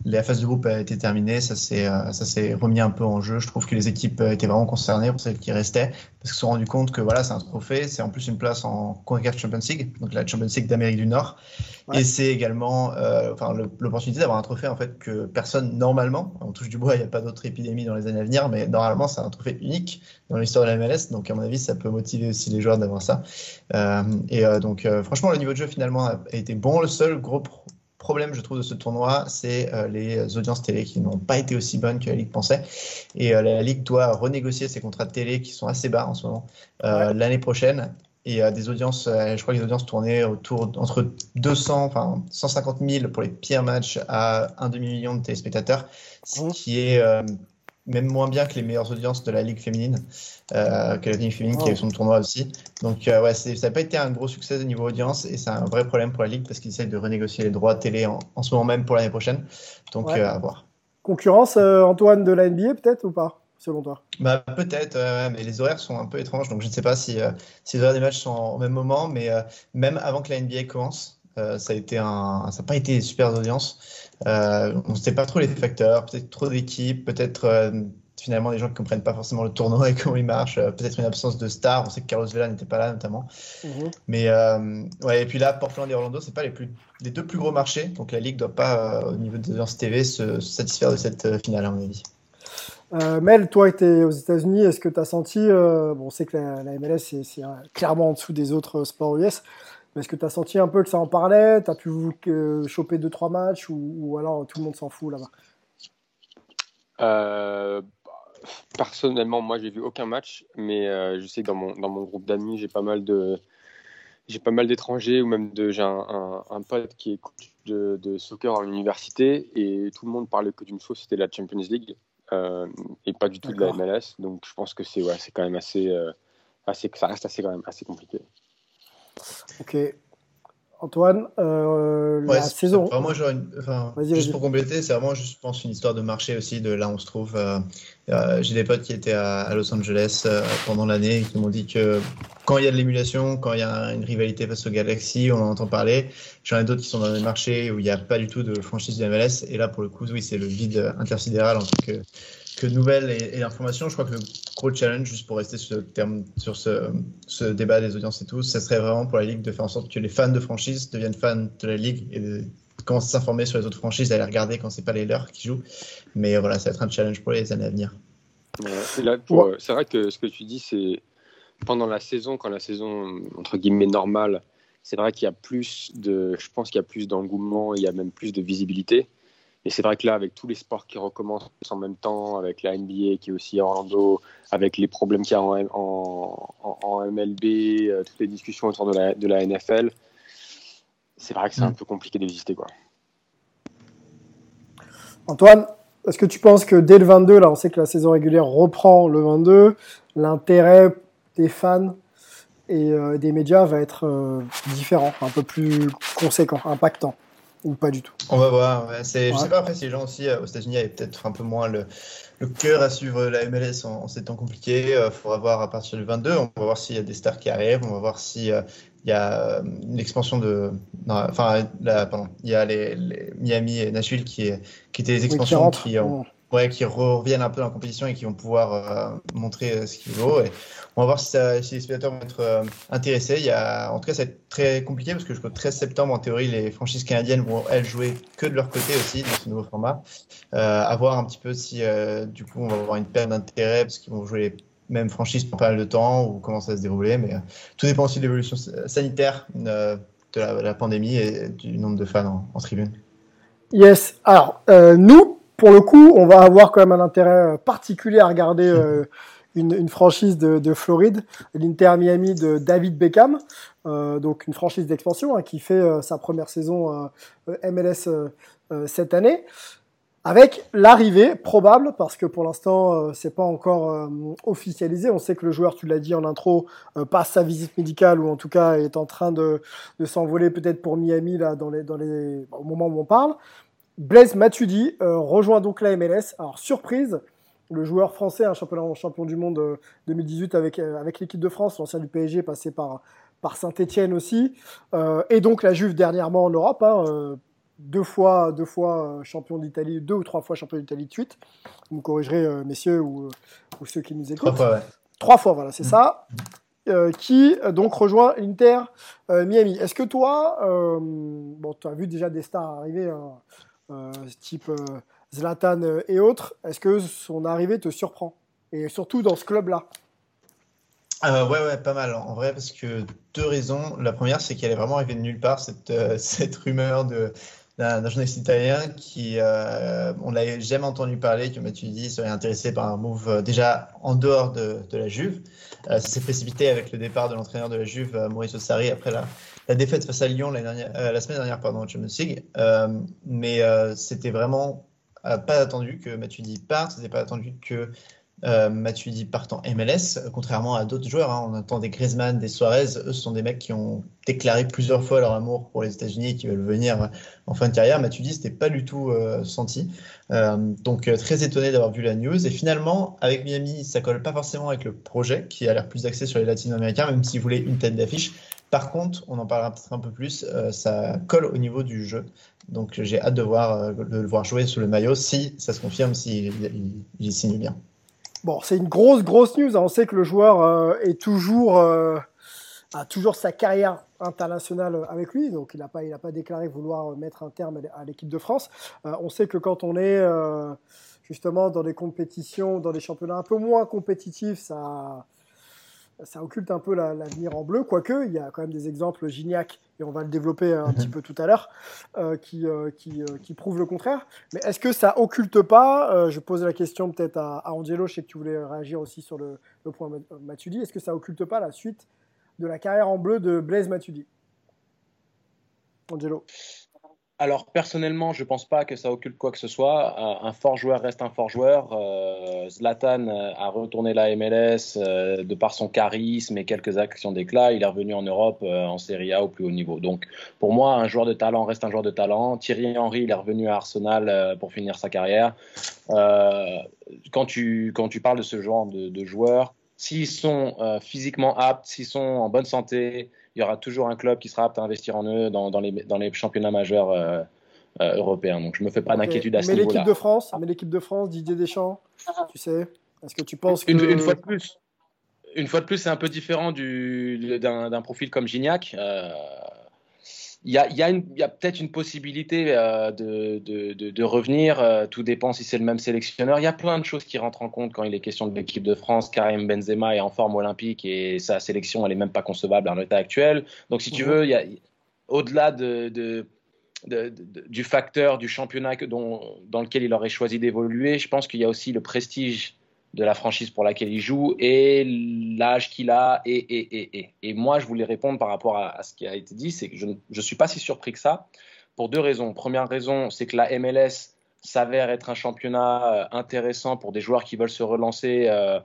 [SPEAKER 2] la phase de groupe a été terminée, ça s'est euh, ça s'est remis un peu en jeu. Je trouve que les équipes étaient vraiment concernées pour celles qui restaient parce qu'ils se sont rendus compte que voilà, c'est un trophée, c'est en plus une place en CONCACAF Champions League, donc la Champions League d'Amérique du Nord, ouais. et c'est également euh, enfin l'opportunité d'avoir un trophée en fait que personne normalement, on touche du bois, il n'y a pas d'autres épidémies dans les années à venir, mais normalement c'est un trophée unique dans l'histoire de la MLS, donc à mon avis ça peut motiver aussi les joueurs d'avoir ça. Euh, et euh, donc franchement le niveau de jeu finalement a été bon. Le seul gros problème, je trouve, de ce tournoi, c'est euh, les audiences télé qui n'ont pas été aussi bonnes que la Ligue pensait. Et euh, la Ligue doit renégocier ses contrats de télé qui sont assez bas en ce moment euh, ouais. l'année prochaine. Et des audiences, je crois que les audiences tournaient autour entre 200, enfin 150 000 pour les pires matchs à un demi-million de téléspectateurs, ce qui est même moins bien que les meilleures audiences de la Ligue féminine, euh, que la Ligue féminine oh. qui a eu son tournoi aussi. Donc, euh, ouais, ça n'a pas été un gros succès au niveau audience et c'est un vrai problème pour la Ligue parce qu'ils essayent de renégocier les droits télé en, en ce moment même pour l'année prochaine. Donc, ouais. euh, à voir.
[SPEAKER 1] Concurrence, euh, Antoine, de la NBA peut-être ou pas selon toi?
[SPEAKER 2] Bah, Peut-être, mais les horaires sont un peu étranges, donc je ne sais pas si, euh, si les horaires des matchs sont au même moment, mais euh, même avant que la NBA commence, euh, ça n'a pas été une super audience. Euh, on ne sait pas trop les facteurs, peut-être trop d'équipes, peut-être euh, finalement des gens qui ne comprennent pas forcément le tournoi et comment il marche, euh, peut-être une absence de stars. On sait que Carlos Vela n'était pas là notamment. Mm -hmm. Mais euh, ouais, et puis là, Portland et Orlando, c'est pas les, plus, les deux plus gros marchés, donc la ligue doit pas, au niveau des audiences TV, se, se, satisfaire de cette finale à mon avis.
[SPEAKER 1] Mel, toi, tu es aux États-Unis. Est-ce que tu as senti, bon, on sait que la, la MLS c'est clairement en dessous des autres sports US. Est-ce que tu as senti un peu que ça en parlait? Tu as pu euh, choper 2-3 matchs ou, ou, alors tout le monde s'en fout là-bas?
[SPEAKER 3] Euh, Personnellement, moi, j'ai vu aucun match, mais euh, je sais que dans mon, dans mon groupe d'amis, j'ai pas mal de j'ai pas mal d'étrangers ou même de j'ai un, un, un, pote qui est coach de, de soccer à l'université et tout le monde parlait que d'une chose, c'était la Champions League et pas du tout de la MLS. Donc je pense que c'est ouais, c'est quand même assez assez ça reste assez quand même assez compliqué.
[SPEAKER 1] Ok. Antoine, euh,
[SPEAKER 2] ouais,
[SPEAKER 1] la saison.
[SPEAKER 2] Vraiment, une, enfin, vas -y, juste vas -y. pour compléter, c'est vraiment, je pense, une histoire de marché aussi, de là où on se trouve. Euh, euh, J'ai des potes qui étaient à, à Los Angeles euh, pendant l'année et qui m'ont dit que quand il y a de l'émulation, quand il y a une rivalité face au Galaxy, on en entend parler. J'en ai d'autres qui sont dans des marchés où il n'y a pas du tout de franchise de MLS. Et là, pour le coup, oui, c'est le vide intersidéral en tant que que nouvelles et, et informations. Je crois que le gros challenge, juste pour rester sur, terme, sur ce, ce, débat des audiences et tout, ça serait vraiment pour la Ligue de faire en sorte que les fans de franchise deviennent fans de la Ligue et de commencer à s'informer sur les autres franchises, à les regarder quand c'est pas les leurs qui jouent. Mais voilà, ça va être un challenge pour les années à venir.
[SPEAKER 3] Ouais, c'est vrai que ce que tu dis, c'est pendant la saison, quand la saison entre guillemets normale, c'est vrai qu'il y a plus de, je pense qu'il y a plus d'engouement, il y a même plus de visibilité. Et c'est vrai que là, avec tous les sports qui recommencent en même temps, avec la NBA qui est aussi à Orlando, avec les problèmes qu'il y a en, en, en MLB, euh, toutes les discussions autour de la, de la NFL, c'est vrai que c'est un peu compliqué de visiter. Quoi.
[SPEAKER 1] Antoine, est-ce que tu penses que dès le 22, là, on sait que la saison régulière reprend le 22, l'intérêt des fans et euh, des médias va être euh, différent, un peu plus conséquent, impactant? Ou pas du tout
[SPEAKER 2] On va voir. Ouais. Ouais. Je sais pas après si les gens aussi euh, aux États-Unis avaient peut-être un peu moins le, le cœur à suivre la MLS en, en ces temps compliqués. Il euh, faudra voir à partir du 22. On va voir s'il y a des stars qui arrivent. On va voir si euh, il y a une expansion de. Enfin, pardon. Il y a les, les, Miami et Nashville qui, qui étaient les expansions oui, qui, qui ont ouais, qui reviennent un peu dans la compétition et qui vont pouvoir euh, montrer euh, ce qu'il vaut. Et on va voir si, ça, si les spectateurs vont être euh, intéressés. Il y a, en tout cas, ça va être très compliqué parce que jusqu'au 13 septembre, en théorie, les franchises canadiennes vont, elles, jouer que de leur côté aussi dans ce nouveau format. Euh, à voir un petit peu si, euh, du coup, on va avoir une perte d'intérêt parce qu'ils vont jouer les mêmes franchises pour pas mal de temps ou comment ça va se dérouler. Mais tout dépend aussi de l'évolution sanitaire de la, de la, pandémie et du nombre de fans en, en tribune.
[SPEAKER 1] Yes. Alors, nous, pour le coup, on va avoir quand même un intérêt euh, particulier à regarder euh, une, franchise de, de Floride, l'Inter Miami de David Beckham, euh, donc une franchise d'expansion hein, qui fait sa première saison MLS cette année. avec l'arrivée probable, parce que pour l'instant c'est pas encore officialisé. On sait que le joueur, tu l'as dit en intro, passe sa visite médicale ou en tout cas est en train de, s'envoler peut-être pour Miami là au moment où on parle. Blaise Matuidi rejoint donc la MLS. Alors surprise, le joueur français, un champion, champion du monde 2018 avec, avec l'équipe de France, l'ancien du PSG, passé par, par Saint-Etienne aussi, et donc la Juve dernièrement en Europe. Hein, deux fois, deux fois euh, champion d'Italie, deux ou trois fois champion d'Italie de suite. Vous me corrigerez, euh, messieurs, ou, ou, ceux qui nous écoutent.
[SPEAKER 2] Trois fois, ouais.
[SPEAKER 1] Trois fois, voilà, c'est ça. Euh, qui donc rejoint l'Inter Miami. Est-ce que toi, bon, tu as vu déjà des stars arriver, hein, type Zlatan et autres, est-ce que son arrivée te surprend? Et surtout dans ce club-là?
[SPEAKER 2] Ouais, ouais, pas mal en vrai, parce que deux raisons. La première, c'est qu'elle est vraiment arrivée de nulle part, cette, rumeur de, d'un journaliste italien qui, euh, on l'avait jamais entendu parler, que Mathieu dit serait intéressé par un move euh, déjà en dehors de, la Juve. Euh, ça s'est précipité avec le départ de l'entraîneur de la Juve, euh, Mauricio Sarri, après la, la, défaite face à Lyon euh, la semaine dernière pardon, au Champions League. mais c'était vraiment pas attendu que Mathieu dit parte, c'était pas attendu que euh, Matuidi partant MLS, contrairement à d'autres joueurs. Hein, on entend des Griezmann, des Suarez. Eux, ce sont des mecs qui ont déclaré plusieurs fois leur amour pour les États-Unis et qui veulent venir en fin de carrière. Matuidi, c'était pas du tout euh, senti. Euh, donc, euh, très étonné d'avoir vu la news. Et finalement, avec Miami, ça colle pas forcément avec le projet qui a l'air plus axé sur les Latino-Américains, même s'il voulait une tête d'affiche. Par contre, on en parlera peut-être un peu plus, euh, ça colle au niveau du jeu. Donc j'ai hâte de, voir, de le voir jouer sous le maillot si ça se confirme, s'il si signe bien.
[SPEAKER 1] Bon, c'est une grosse, grosse news. Hein. On sait que le joueur euh, est toujours, euh, a toujours sa carrière internationale avec lui. Donc, il n'a pas, pas déclaré vouloir mettre un terme à l'équipe de France. Euh, on sait que quand on est euh, justement dans des compétitions, dans des championnats un peu moins compétitifs, ça, ça occulte un peu l'avenir en bleu, quoique il y a quand même des exemples Gignac, et on va le développer un petit mhm. peu tout à l'heure, euh, qui, euh, qui, euh, qui, prouvent le contraire. Mais est-ce que ça occulte pas, je pose la question peut-être à, à, Angelo, je sais que tu voulais réagir aussi sur le, le point Matuidi, est-ce que ça occulte pas la suite de la carrière en bleu de Blaise Matuidi? Angelo
[SPEAKER 5] alors personnellement, je pense pas que ça occulte quoi que ce soit. Un fort joueur reste un fort joueur. Euh, Zlatan euh, a retourné la MLS euh, de par son charisme et quelques actions d'éclat. Il est revenu en Europe euh, en Serie A au plus haut niveau. Donc pour moi, un joueur de talent reste un joueur de talent. Thierry Henry, il est revenu à Arsenal euh, pour finir sa carrière. quand tu quand tu parles de ce genre de, de joueurs, s'ils sont physiquement aptes, s'ils sont en bonne santé, il y aura toujours un club qui sera apte à investir en eux dans, dans, les, dans les, championnats majeurs euh, euh, européens. Donc je me fais pas okay. d'inquiétude à ce niveau-là.
[SPEAKER 1] Mais l'équipe de France, mais l'équipe de France, Didier Deschamps, tu sais, est-ce que tu penses que
[SPEAKER 5] une, une fois de plus, une fois de plus, c'est un peu différent d'un profil comme Gignac. Euh, il y a, y a, a peut-être une possibilité euh, de, de, de, de, revenir. Euh, tout dépend si c'est le même sélectionneur. Il y a plein de choses qui rentrent en compte quand il est question de l'équipe de France. Karim Benzema est en forme olympique et sa sélection, elle est même pas concevable en l'état actuel. Donc, si tu veux, y a, au-delà de, de, de, du facteur du championnat que, dont, dans lequel il aurait choisi d'évoluer, je pense qu'il y a aussi le prestige de la franchise pour laquelle il joue et l'âge qu'il a et, et, et, et. Et moi, je voulais répondre par rapport à, ce qui a été dit, c'est que je ne suis pas si surpris que ça pour deux raisons. Première raison, c'est que la MLS s'avère être un championnat euh, intéressant pour des joueurs qui veulent se relancer euh,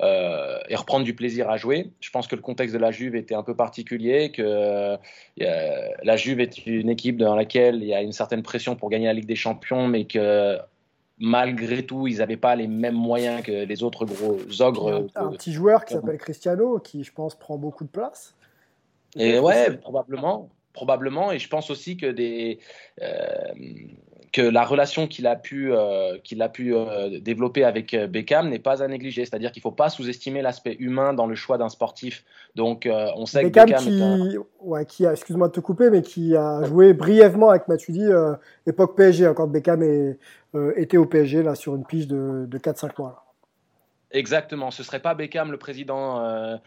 [SPEAKER 5] euh, et reprendre du plaisir à jouer. Je pense que le contexte de la Juve était un peu particulier, que la Juve est une équipe dans laquelle il y a une certaine pression pour gagner la Ligue des Champions, mais que malgré tout, ils n'avaient pas les mêmes moyens que les autres gros ogres.
[SPEAKER 1] Un, un petit joueur qui s'appelle Cristiano, qui je pense prend beaucoup de place.
[SPEAKER 5] Et ouais, probablement, probablement. Et je pense aussi que des euh, que la relation qu'il a pu euh, qu'il a pu euh, développer avec Beckham n'est pas à négliger. C'est-à-dire qu'il ne faut pas sous-estimer l'aspect humain dans le choix d'un sportif. Donc euh, on sait
[SPEAKER 1] Beckham
[SPEAKER 5] que Beckham
[SPEAKER 1] qui,
[SPEAKER 5] est un...
[SPEAKER 1] ouais, qui a, excuse-moi de te couper, mais qui a joué brièvement avec Matuidi euh, époque PSG, hein, quand Beckham est, euh, était au PSG là sur une pige de, de 4-5 mois. Là.
[SPEAKER 5] Exactement. Ce serait pas Beckham le président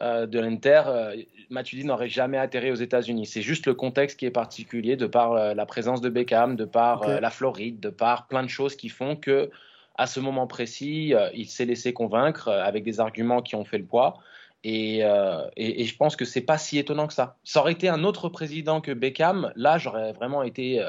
[SPEAKER 5] euh, de l'Inter. Euh, Matuidi n'aurait jamais atterri aux États-Unis. C'est juste le contexte qui est particulier, de par euh, la présence de Beckham, de par euh, la Floride, de par plein de choses qui font que à ce moment précis, il s'est laissé convaincre avec des arguments qui ont fait le poids. Et, et, et je pense que c'est pas si étonnant que ça. Ça aurait été un autre président que Beckham. Là, j'aurais vraiment été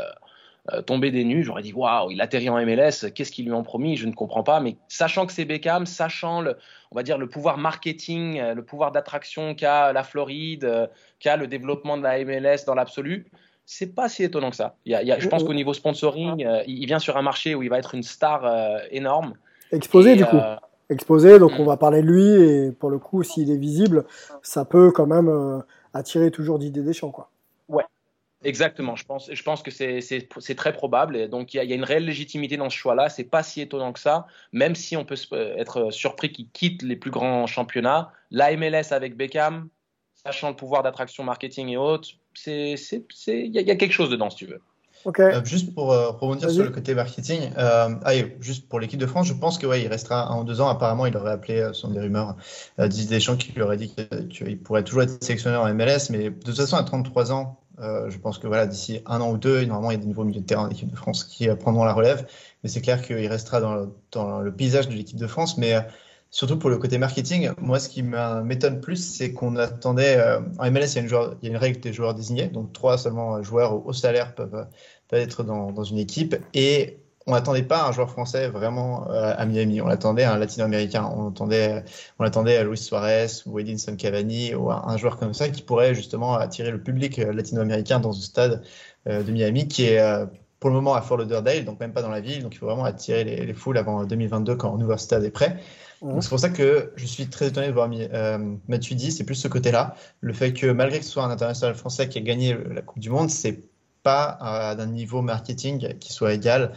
[SPEAKER 5] euh, euh, tombé des nues, j'aurais dit waouh, il atterrit en MLS, qu'est-ce qu'ils lui ont promis Je ne comprends pas. Mais sachant que c'est Beckham, sachant le, on va dire le pouvoir marketing, euh, le pouvoir d'attraction qu'a la Floride, euh, qu'a le développement de la MLS dans l'absolu, c'est pas si étonnant que ça. Il y a, il y a, je pense qu'au niveau sponsoring, il vient sur un marché où il va être une star énorme.
[SPEAKER 1] Exposé du coup. Exposé, donc on mm. va parler de lui et pour le coup, s'il est visible, ça peut quand même attirer toujours d'idées des champs, quoi.
[SPEAKER 5] Exactement, je pense, je pense que c'est très probable. Donc, il y, a, une réelle légitimité dans ce choix-là. C'est pas si étonnant que ça, même si on peut être surpris qu'il quitte les plus grands championnats. La MLS avec Beckham, sachant le pouvoir d'attraction marketing et autres, il y, y, a quelque chose dedans, si tu veux.
[SPEAKER 2] Euh, juste pour euh, rebondir sur le côté marketing, euh, ah, juste pour l'équipe de France, je pense que ouais, il restera un ou deux ans. Apparemment, il aurait appelé, ce sont des rumeurs, Didier Deschamps qui lui aurait dit qu'il pourrait toujours être sélectionné en MLS, mais de toute façon, à 33 ans, euh, je pense que voilà, d'ici un an ou deux, normalement, il y a des nouveaux milieux de terrain d'équipe de France qui euh, prendront la relève. Mais c'est clair qu'il restera dans le, dans le, paysage de l'équipe de France. Mais euh, surtout pour le côté marketing, moi, ce qui m'étonne plus, c'est qu'on attendait. en MLS, il y, a une joueur, il y, a une règle des joueurs désignés. Donc, trois seulement joueurs au, salaire peuvent, peuvent être dans, dans, une équipe. Et on n'attendait pas un joueur français vraiment euh, à Miami. On l'attendait à un latino-américain. On attendait, on attendait à Luis Suarez ou Edinson Cavani ou un joueur comme ça qui pourrait justement attirer le public euh, latino-américain dans ce stade euh, de Miami qui est pour le moment à Fort Lauderdale, donc même pas dans la ville. Donc il faut vraiment attirer les, foules avant 2022 quand un nouveau stade est prêt. C'est pour ça que je suis très étonné de voir euh, Matuidi. C'est plus ce côté-là. Le fait que malgré que ce soit un international français qui a gagné la Coupe du Monde, c'est pas d'un niveau marketing qui soit égal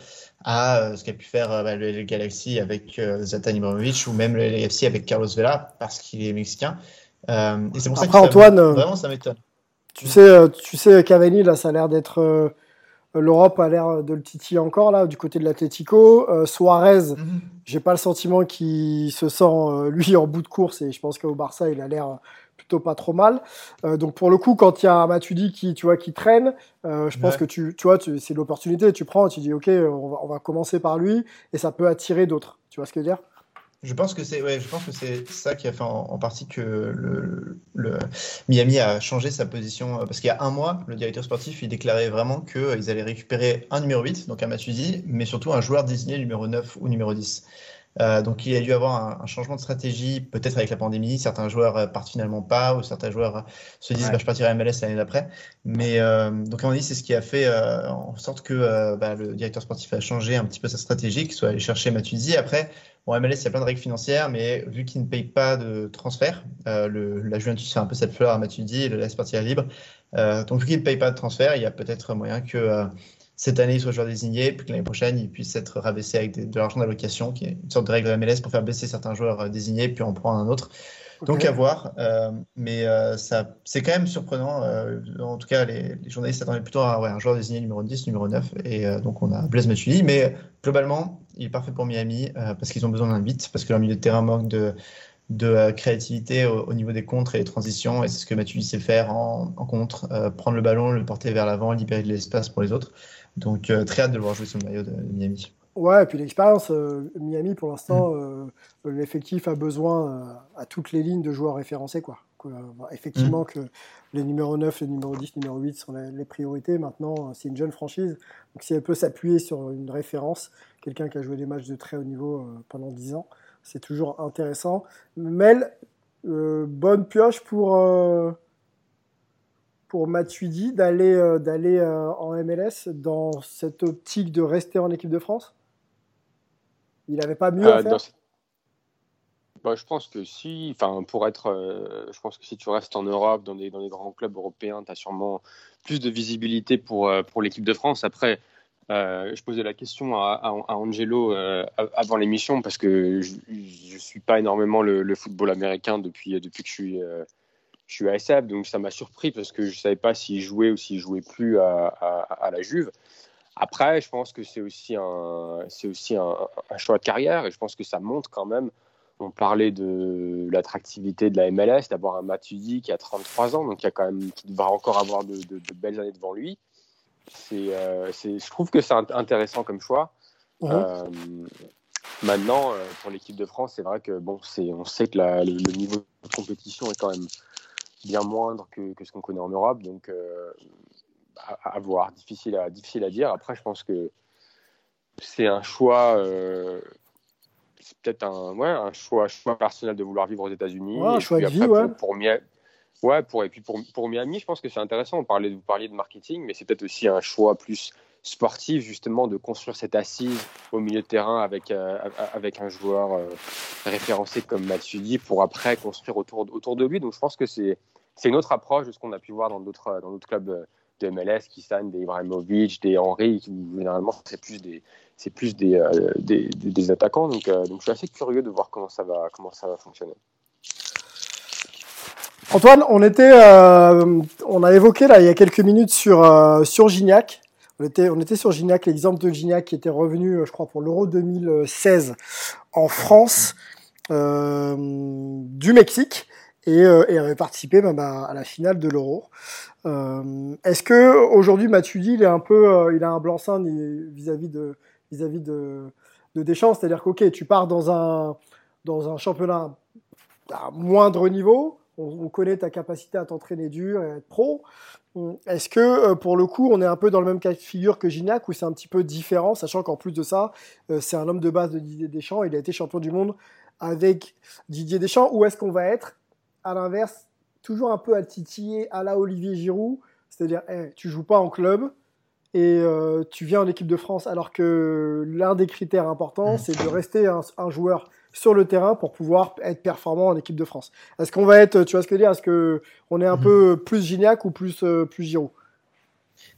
[SPEAKER 2] à euh, ce qu'a pu faire euh, bah, le, Galaxy avec euh, Zlatan Ibrahimovic ou même le LFC avec Carlos Vela parce qu'il est mexicain. et c'est pour ça que
[SPEAKER 1] Antoine,
[SPEAKER 2] vraiment ça m'étonne.
[SPEAKER 1] Tu sais, tu sais, Cavani là, ça a l'air d'être L'Europe a l'air de le titiller encore là du côté de l'Atlético. Suarez, je mhm. j'ai pas le sentiment qu'il se sent lui en bout de course et je pense qu'au Barça il a l'air plutôt pas trop mal. Euh, donc pour le coup, quand il y a Matuidi qui, tu vois, qui traîne, euh, je pense que tu, tu vois, c'est l'opportunité. Tu prends, tu dis, ok, on va, on va commencer par lui et ça peut attirer d'autres. Tu vois ce que je veux dire?
[SPEAKER 2] Je pense que c'est ouais, je pense que c'est ça qui a fait en, partie que le, le, Miami a changé sa position euh, parce qu'il y a un mois, le directeur sportif il déclarait vraiment qu'ils allaient récupérer un numéro 8, donc un Matuidi, mais surtout un joueur désigné numéro 9 ou numéro 10. Euh, donc il y a dû avoir un, changement de stratégie, peut-être avec la pandémie. Certains joueurs euh, partent finalement pas, ou certains joueurs euh, se disent bah, je partirai à MLS l'année d'après. Mais donc à mon avis, c'est ce qui a fait en sorte que bah, le directeur sportif a changé un petit peu sa stratégie, qu'il soit allé chercher Matuidi. Après, bon, MLS, il y a plein de règles financières, mais vu qu'il ne paye pas de transfert, le, la Juventus fait un peu cette fleur à Matuidi et le laisse partir libre. donc vu qu'il ne paye pas de transfert, il y a peut-être moyen que cette année il soit joueur désigné, puis que l'année prochaine il puisse être rabaissé avec de l'argent d'allocation, qui est une sorte de règle MLS pour faire baisser certains joueurs euh, désignés, puis en prendre un autre. Donc à voir, euh, mais euh, ça, c'est quand même surprenant. en tout cas, les, journalistes s'attendaient plutôt à un joueur désigné numéro 10, numéro 9, et donc on a Blaise Matuidi. Mais globalement, il est parfait pour Miami parce qu'ils ont besoin d'un beat, parce que leur milieu de terrain manque de, de créativité au, niveau des contres et des transitions, et c'est ce que Matuidi sait faire en, en contre, prendre le ballon, le porter vers l'avant, libérer de l'espace pour les autres. Donc euh, très hâte de le voir jouer sur le maillot de, Miami.
[SPEAKER 1] Ouais, et puis l'expérience, euh, Miami pour l'instant, euh, l'effectif a besoin à toutes les lignes de joueurs référencés. Quoi. effectivement, mm. que les numéros 9, les numéros 10, les numéros 8 sont les, priorités. Maintenant, c'est une jeune franchise. Donc si elle peut s'appuyer sur une référence, quelqu'un qui a joué des matchs de très haut niveau pendant 10 ans, c'est toujours intéressant. Mel, bonne pioche pour pour Matuidi d'aller euh, d'aller euh, en MLS dans cette optique de rester en équipe de France? Il n'avait pas mieux à euh, faire?
[SPEAKER 3] bah, je pense que si, enfin, pour être, je pense que si tu restes en Europe, dans des, dans des grands clubs européens, tu as sûrement plus de visibilité pour, pour l'équipe de France. Après, je posais la question à, à, Angelo avant l'émission parce que je ne suis pas énormément le, le, football américain depuis, depuis que je suis je suis ASAP, donc ça m'a surpris parce que je ne savais pas s'il jouait ou s'il jouait plus à, à, la Juve. Après, je pense que c'est aussi, un, c'est aussi un, choix de carrière et je pense que ça montre quand même. On parlait de l'attractivité de la MLS, d'avoir un Matuidi qui a 33 ans, donc qui, a quand même, qui va encore avoir de, belles années devant lui. C'est, euh, c'est, je trouve que c'est intéressant comme choix. Euh, maintenant, euh, pour l'équipe de France, c'est vrai que bon, c'est, on sait que la, le, niveau de compétition est quand même bien moindre que, ce qu'on connaît en Europe. Donc, euh, à, voir, difficile à, difficile à dire. Après, je pense que c'est un choix. Euh, c'est peut-être un, ouais, un choix, choix personnel de vouloir vivre aux États-Unis.
[SPEAKER 1] Ouais, un choix de vie, ouais.
[SPEAKER 3] Pour, pour, ouais, pour, et puis pour, pour Miami, je pense que c'est intéressant. On parlait, vous parliez de marketing, mais c'est peut-être aussi un choix plus sportif, justement, de construire cette assise au milieu de terrain avec, euh, avec un joueur euh, référencé comme Mathieu pour après construire autour, autour de lui. Donc je pense que c'est une autre approche de ce qu'on a pu voir dans d'autres clubs de MLS qui signent des Ibrahimovic, des Henry, qui généralement c'est plus des c'est euh, attaquants. Donc, euh, je suis assez curieux de voir comment ça va fonctionner.
[SPEAKER 1] Antoine, on était euh, a évoqué là il y a quelques minutes sur Gignac. On était sur Gignac, l'exemple de Gignac qui était revenu, je crois, pour l'Euro 2016 en France du Mexique et, et avait participé même à la finale de l'Euro. Euh, est-ce que aujourd'hui Matuidi il un peu, euh, il a un blanc-seing vis-à-vis de vis-à-vis de, de Deschamps, c'est-à-dire que tu pars dans un dans un championnat à moindre niveau, on, connaît ta capacité à t'entraîner dur et à être pro. Est-ce que euh, pour le coup on est un peu dans le même cas de figure que Gignac ou c'est un petit peu différent, sachant qu'en plus de ça c'est un homme de base de Didier Deschamps, il a été champion du monde avec Didier Deschamps, ou est-ce qu'on va être à l'inverse toujours un peu à titiller à la Olivier Giroud, c'est-à-dire tu tu joues pas en club et euh, tu viens en équipe de France, alors que l'un des critères importants, mmh. c'est de rester un, joueur sur le terrain pour pouvoir être performant en équipe de France. Est-ce qu'on va être, tu vois ce que je veux dire, est-ce que on est un mmh. peu plus Gignac ou plus euh, plus Giroud?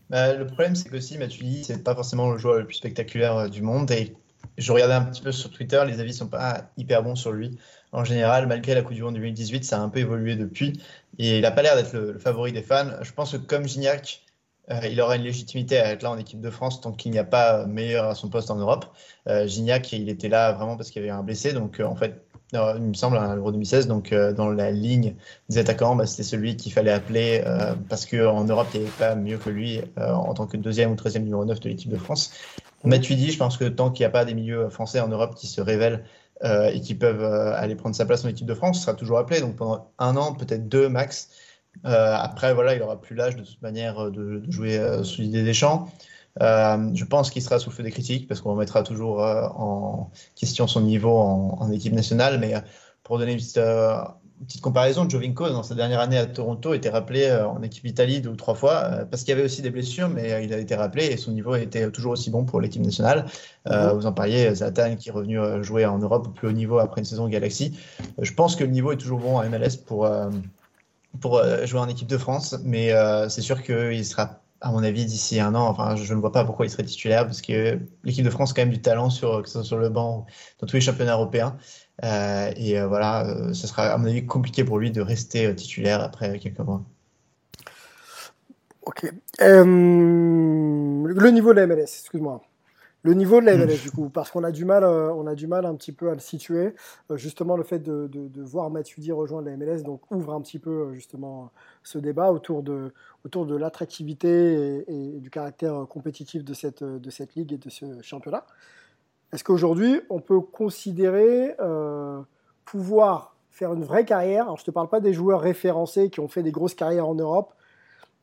[SPEAKER 2] Bah, le problème, c'est que si Matuidi, c'est pas forcément le joueur le plus spectaculaire euh, du monde. Et je regardais un petit peu sur Twitter, les avis sont pas hyper bons sur lui en général, malgré la Coupe du Monde 2018, ça a un peu évolué depuis. Et il n'a pas l'air d'être le, favori des fans. Je pense que comme Gignac, euh, il aura une légitimité à être là en équipe de France tant qu'il n'y a pas meilleur à son poste en Europe. Euh, Gignac, il était là vraiment parce qu'il y avait un blessé. Donc, euh, en fait, il me semble, à l'Euro 2016, donc dans la ligne des attaquants, bah, c'était celui qu'il fallait appeler parce qu'en Europe, il n'y avait pas mieux que lui en tant que deuxième ou troisième numéro 9 de l'équipe de France. Matuidi, je pense que tant qu'il n'y a pas des milieux français en Europe qui se révèlent euh, et qui peuvent euh, aller prendre sa place en équipe de France, sera toujours appelé. Donc pendant un an, peut-être deux max. Euh, après, voilà, il aura plus l'âge de toute manière de, jouer sous l'idée des champs. je pense qu'il sera sous le feu des critiques parce qu'on remettra toujours en question son niveau en, équipe nationale. Mais pour donner une petite, petite comparaison, Jovinko, dans sa dernière année à Toronto, était rappelé euh, en équipe Italie deux ou trois fois, euh, parce qu'il y avait aussi des blessures, mais euh, il a été rappelé et son niveau était toujours aussi bon pour l'équipe nationale. Mhm. Vous en parliez, Zatan qui est revenu jouer en Europe au plus haut niveau après une saison Galaxy. Je pense que le niveau est toujours bon en MLS pour, pour jouer en équipe de France, mais c'est sûr qu'il sera à mon avis, d'ici un an, enfin, je ne vois pas pourquoi il serait titulaire, parce que l'équipe de France a quand même du talent, sur, que ce soit sur le banc, dans tous les championnats européens. Euh, et euh, voilà, euh, ce sera à mon avis compliqué pour lui de rester titulaire après quelques mois.
[SPEAKER 1] Ok. le niveau de la MLS, excuse-moi. Le niveau de la MLS, du coup, parce qu'on a du mal, on a du mal un petit peu à le situer. justement, le fait de, de, voir Matuidi rejoindre la MLS, donc ouvre un petit peu justement ce débat autour de, autour de l'attractivité et, et, du caractère compétitif de cette, de cette ligue et de ce championnat. Est-ce qu'aujourd'hui, on peut considérer euh, pouvoir faire une vraie carrière? Je ne te parle pas des joueurs référencés qui ont fait des grosses carrières en Europe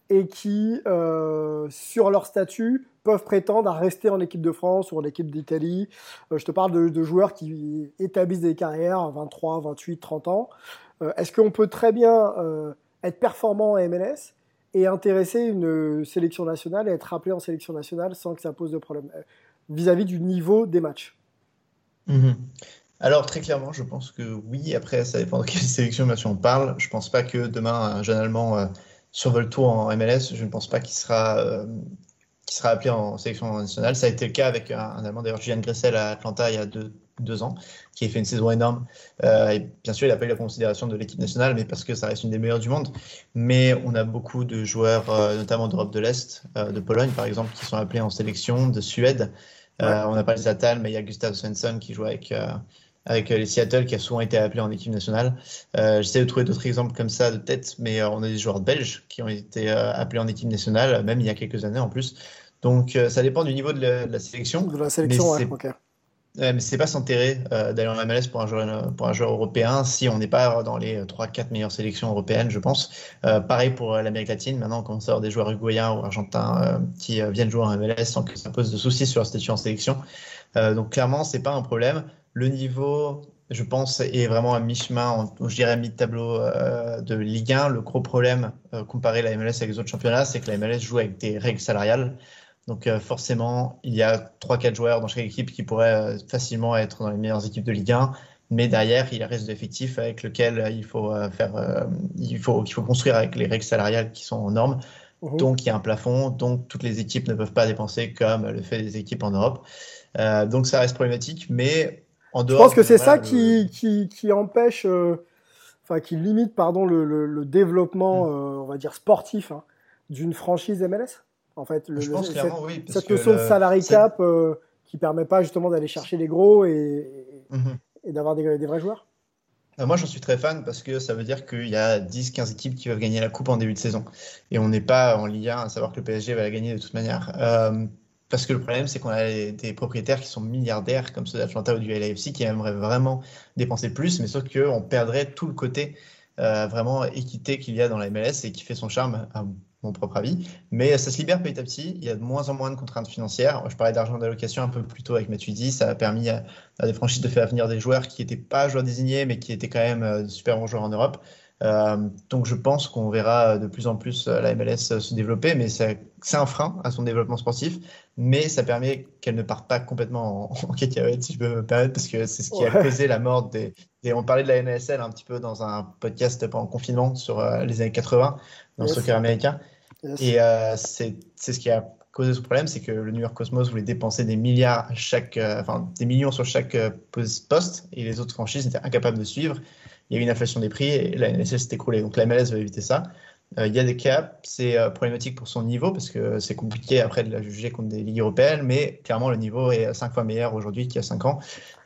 [SPEAKER 1] et qui, euh, sur leur statut, peuvent prétendre à rester en équipe de France ou en équipe d'Italie. Euh, je te parle de, joueurs qui établissent des carrières à 23, 28, 30 ans. Est-ce qu'on peut très bien être performant en MLS et intéresser une sélection nationale et être rappelé en sélection nationale sans que ça pose de problème? Vis-à-vis du niveau des matchs
[SPEAKER 2] mhm. Alors très clairement, je pense que oui. Après, ça dépend de quelle sélection bien sûr on parle. Je pense pas que demain un jeune Allemand euh, survole tout en MLS. Je ne pense pas qu'il sera euh, sera appelé en sélection nationale. Ça a été le cas avec un, Allemand d'ailleurs, Julian Gressel à Atlanta il y a deux, deux ans, qui a fait une saison énorme. Euh, et bien sûr, il n'a pas eu la considération de l'équipe nationale, mais parce que ça reste une des meilleures du monde. Mais on a beaucoup de joueurs, notamment d'Europe de l'Est, de Pologne par exemple, qui sont appelés en sélection, de Suède. Euh, on a parlé de Zatal, mais il y a Gustav Svensson qui joue avec, euh, avec euh, les Seattle, qui a souvent été appelé en équipe nationale. J'essaie de trouver d'autres exemples comme ça de tête, mais on a des joueurs belges qui ont été appelés en équipe nationale, même il y a quelques années en plus. Donc ça dépend du niveau de la, sélection.
[SPEAKER 1] De la sélection, ouais, ok.
[SPEAKER 2] Ouais, mais c'est pas s'enterrer euh, d'aller en MLS pour un, joueur, pour un joueur européen si on n'est pas dans les 3-4 meilleures sélections européennes, je pense. Euh, pareil pour l'Amérique latine. Maintenant, on commence à avoir des joueurs uruguayens ou argentins euh, qui euh, viennent jouer en MLS sans que ça pose de soucis sur leur statut en sélection. Euh, donc, clairement, c'est pas un problème. Le niveau, je pense, est vraiment à mi-chemin, je dirais mi-tableau euh, de Ligue 1. Le gros problème, comparé la MLS avec les autres championnats, c'est que la MLS joue avec des règles salariales. Donc euh, forcément, il y a 3-4 joueurs dans chaque équipe qui pourraient euh, facilement être dans les meilleures équipes de Ligue 1. Mais derrière, il y a reste d'effectifs avec lequel euh, il faut faire, il faut, construire avec les règles salariales qui sont en normes. Mmh. Donc il y a un plafond, donc toutes les équipes ne peuvent pas dépenser comme le fait des équipes en Europe. Euh, donc ça reste problématique, mais en dehors.
[SPEAKER 1] Je pense que c'est ça qui, qui, qui, empêche, euh, enfin qui limite pardon le, le, le développement, mmh. euh, on va dire sportif, hein, d'une franchise MLS. En fait, le,
[SPEAKER 2] je pense
[SPEAKER 1] cette, notion de salary cap euh, qui permet pas justement d'aller chercher les gros et,
[SPEAKER 2] Mhm.
[SPEAKER 1] et d'avoir des, des, vrais joueurs.
[SPEAKER 2] Moi, j'en suis très fan parce que ça veut dire qu'il y a 10-15 équipes qui peuvent gagner la coupe en début de saison. Et on n'est pas en Ligue 1 à savoir que le PSG va la gagner de toute manière. Euh, parce que le problème, c'est qu'on a des propriétaires qui sont milliardaires, comme ceux d'Atlanta ou du LAFC, qui aimeraient vraiment dépenser plus, mais sauf qu'on perdrait tout le côté euh, vraiment équité qu'il y a dans la MLS et qui fait son charme, à mon propre avis. Mais ça se libère petit à petit. Il y a de moins en moins de contraintes financières. Je parlais d'argent d'allocation un peu plus tôt avec Matuidi. Ça a permis à, à, des franchises de faire venir des joueurs qui n'étaient pas joueurs désignés, mais qui étaient quand même euh, super bons joueurs en Europe. Euh, donc je pense qu'on verra de plus en plus la MLS se développer, mais c'est un frein à son développement sportif, mais ça permet qu'elle ne parte pas complètement en, en cacahuète, si je peux me permettre, parce que c'est ce qui ouais. a causé la mort des, des, On parlait de la NSL un petit peu dans un podcast pendant le confinement sur euh, les années 80, dans le soccer américain, yes. et euh, c'est ce qui a causé ce problème, c'est que le New York Cosmos voulait dépenser des milliards chaque, euh, enfin des millions sur chaque euh, poste, et les autres franchises étaient incapables de suivre il y a eu une inflation des prix et la NSL s'est écroulée. Donc la MLS va éviter ça. Euh, il y a des caps, c'est problématique pour son niveau parce que c'est compliqué après de la juger contre des ligues européennes, mais clairement le niveau est 5 fois meilleur aujourd'hui qu'il y a 5 ans.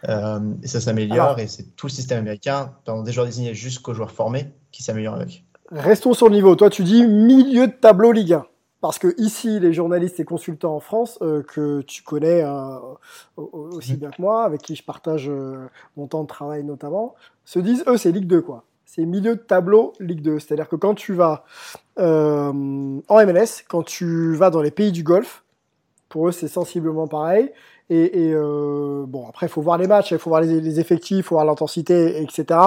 [SPEAKER 2] Euh, et ça s'améliore et c'est tout le système américain, dans des joueurs désignés jusqu'aux joueurs formés, qui s'améliore avec.
[SPEAKER 1] Restons sur le niveau. Toi, tu dis milieu de tableau Ligue 1. Parce que ici, les journalistes et consultants en France, euh, que tu connais euh, aussi bien que moi, avec qui je partage euh, mon temps de travail notamment, se disent, eux, c'est Ligue 2, quoi. C'est milieu de tableau Ligue 2. C'est-à-dire que quand tu vas en MLS, quand tu vas dans les pays du Golfe, pour eux, c'est sensiblement pareil. Et, et euh, bon, après, il faut voir les matchs, il faut voir les, les effectifs, il faut voir l'intensité, etc.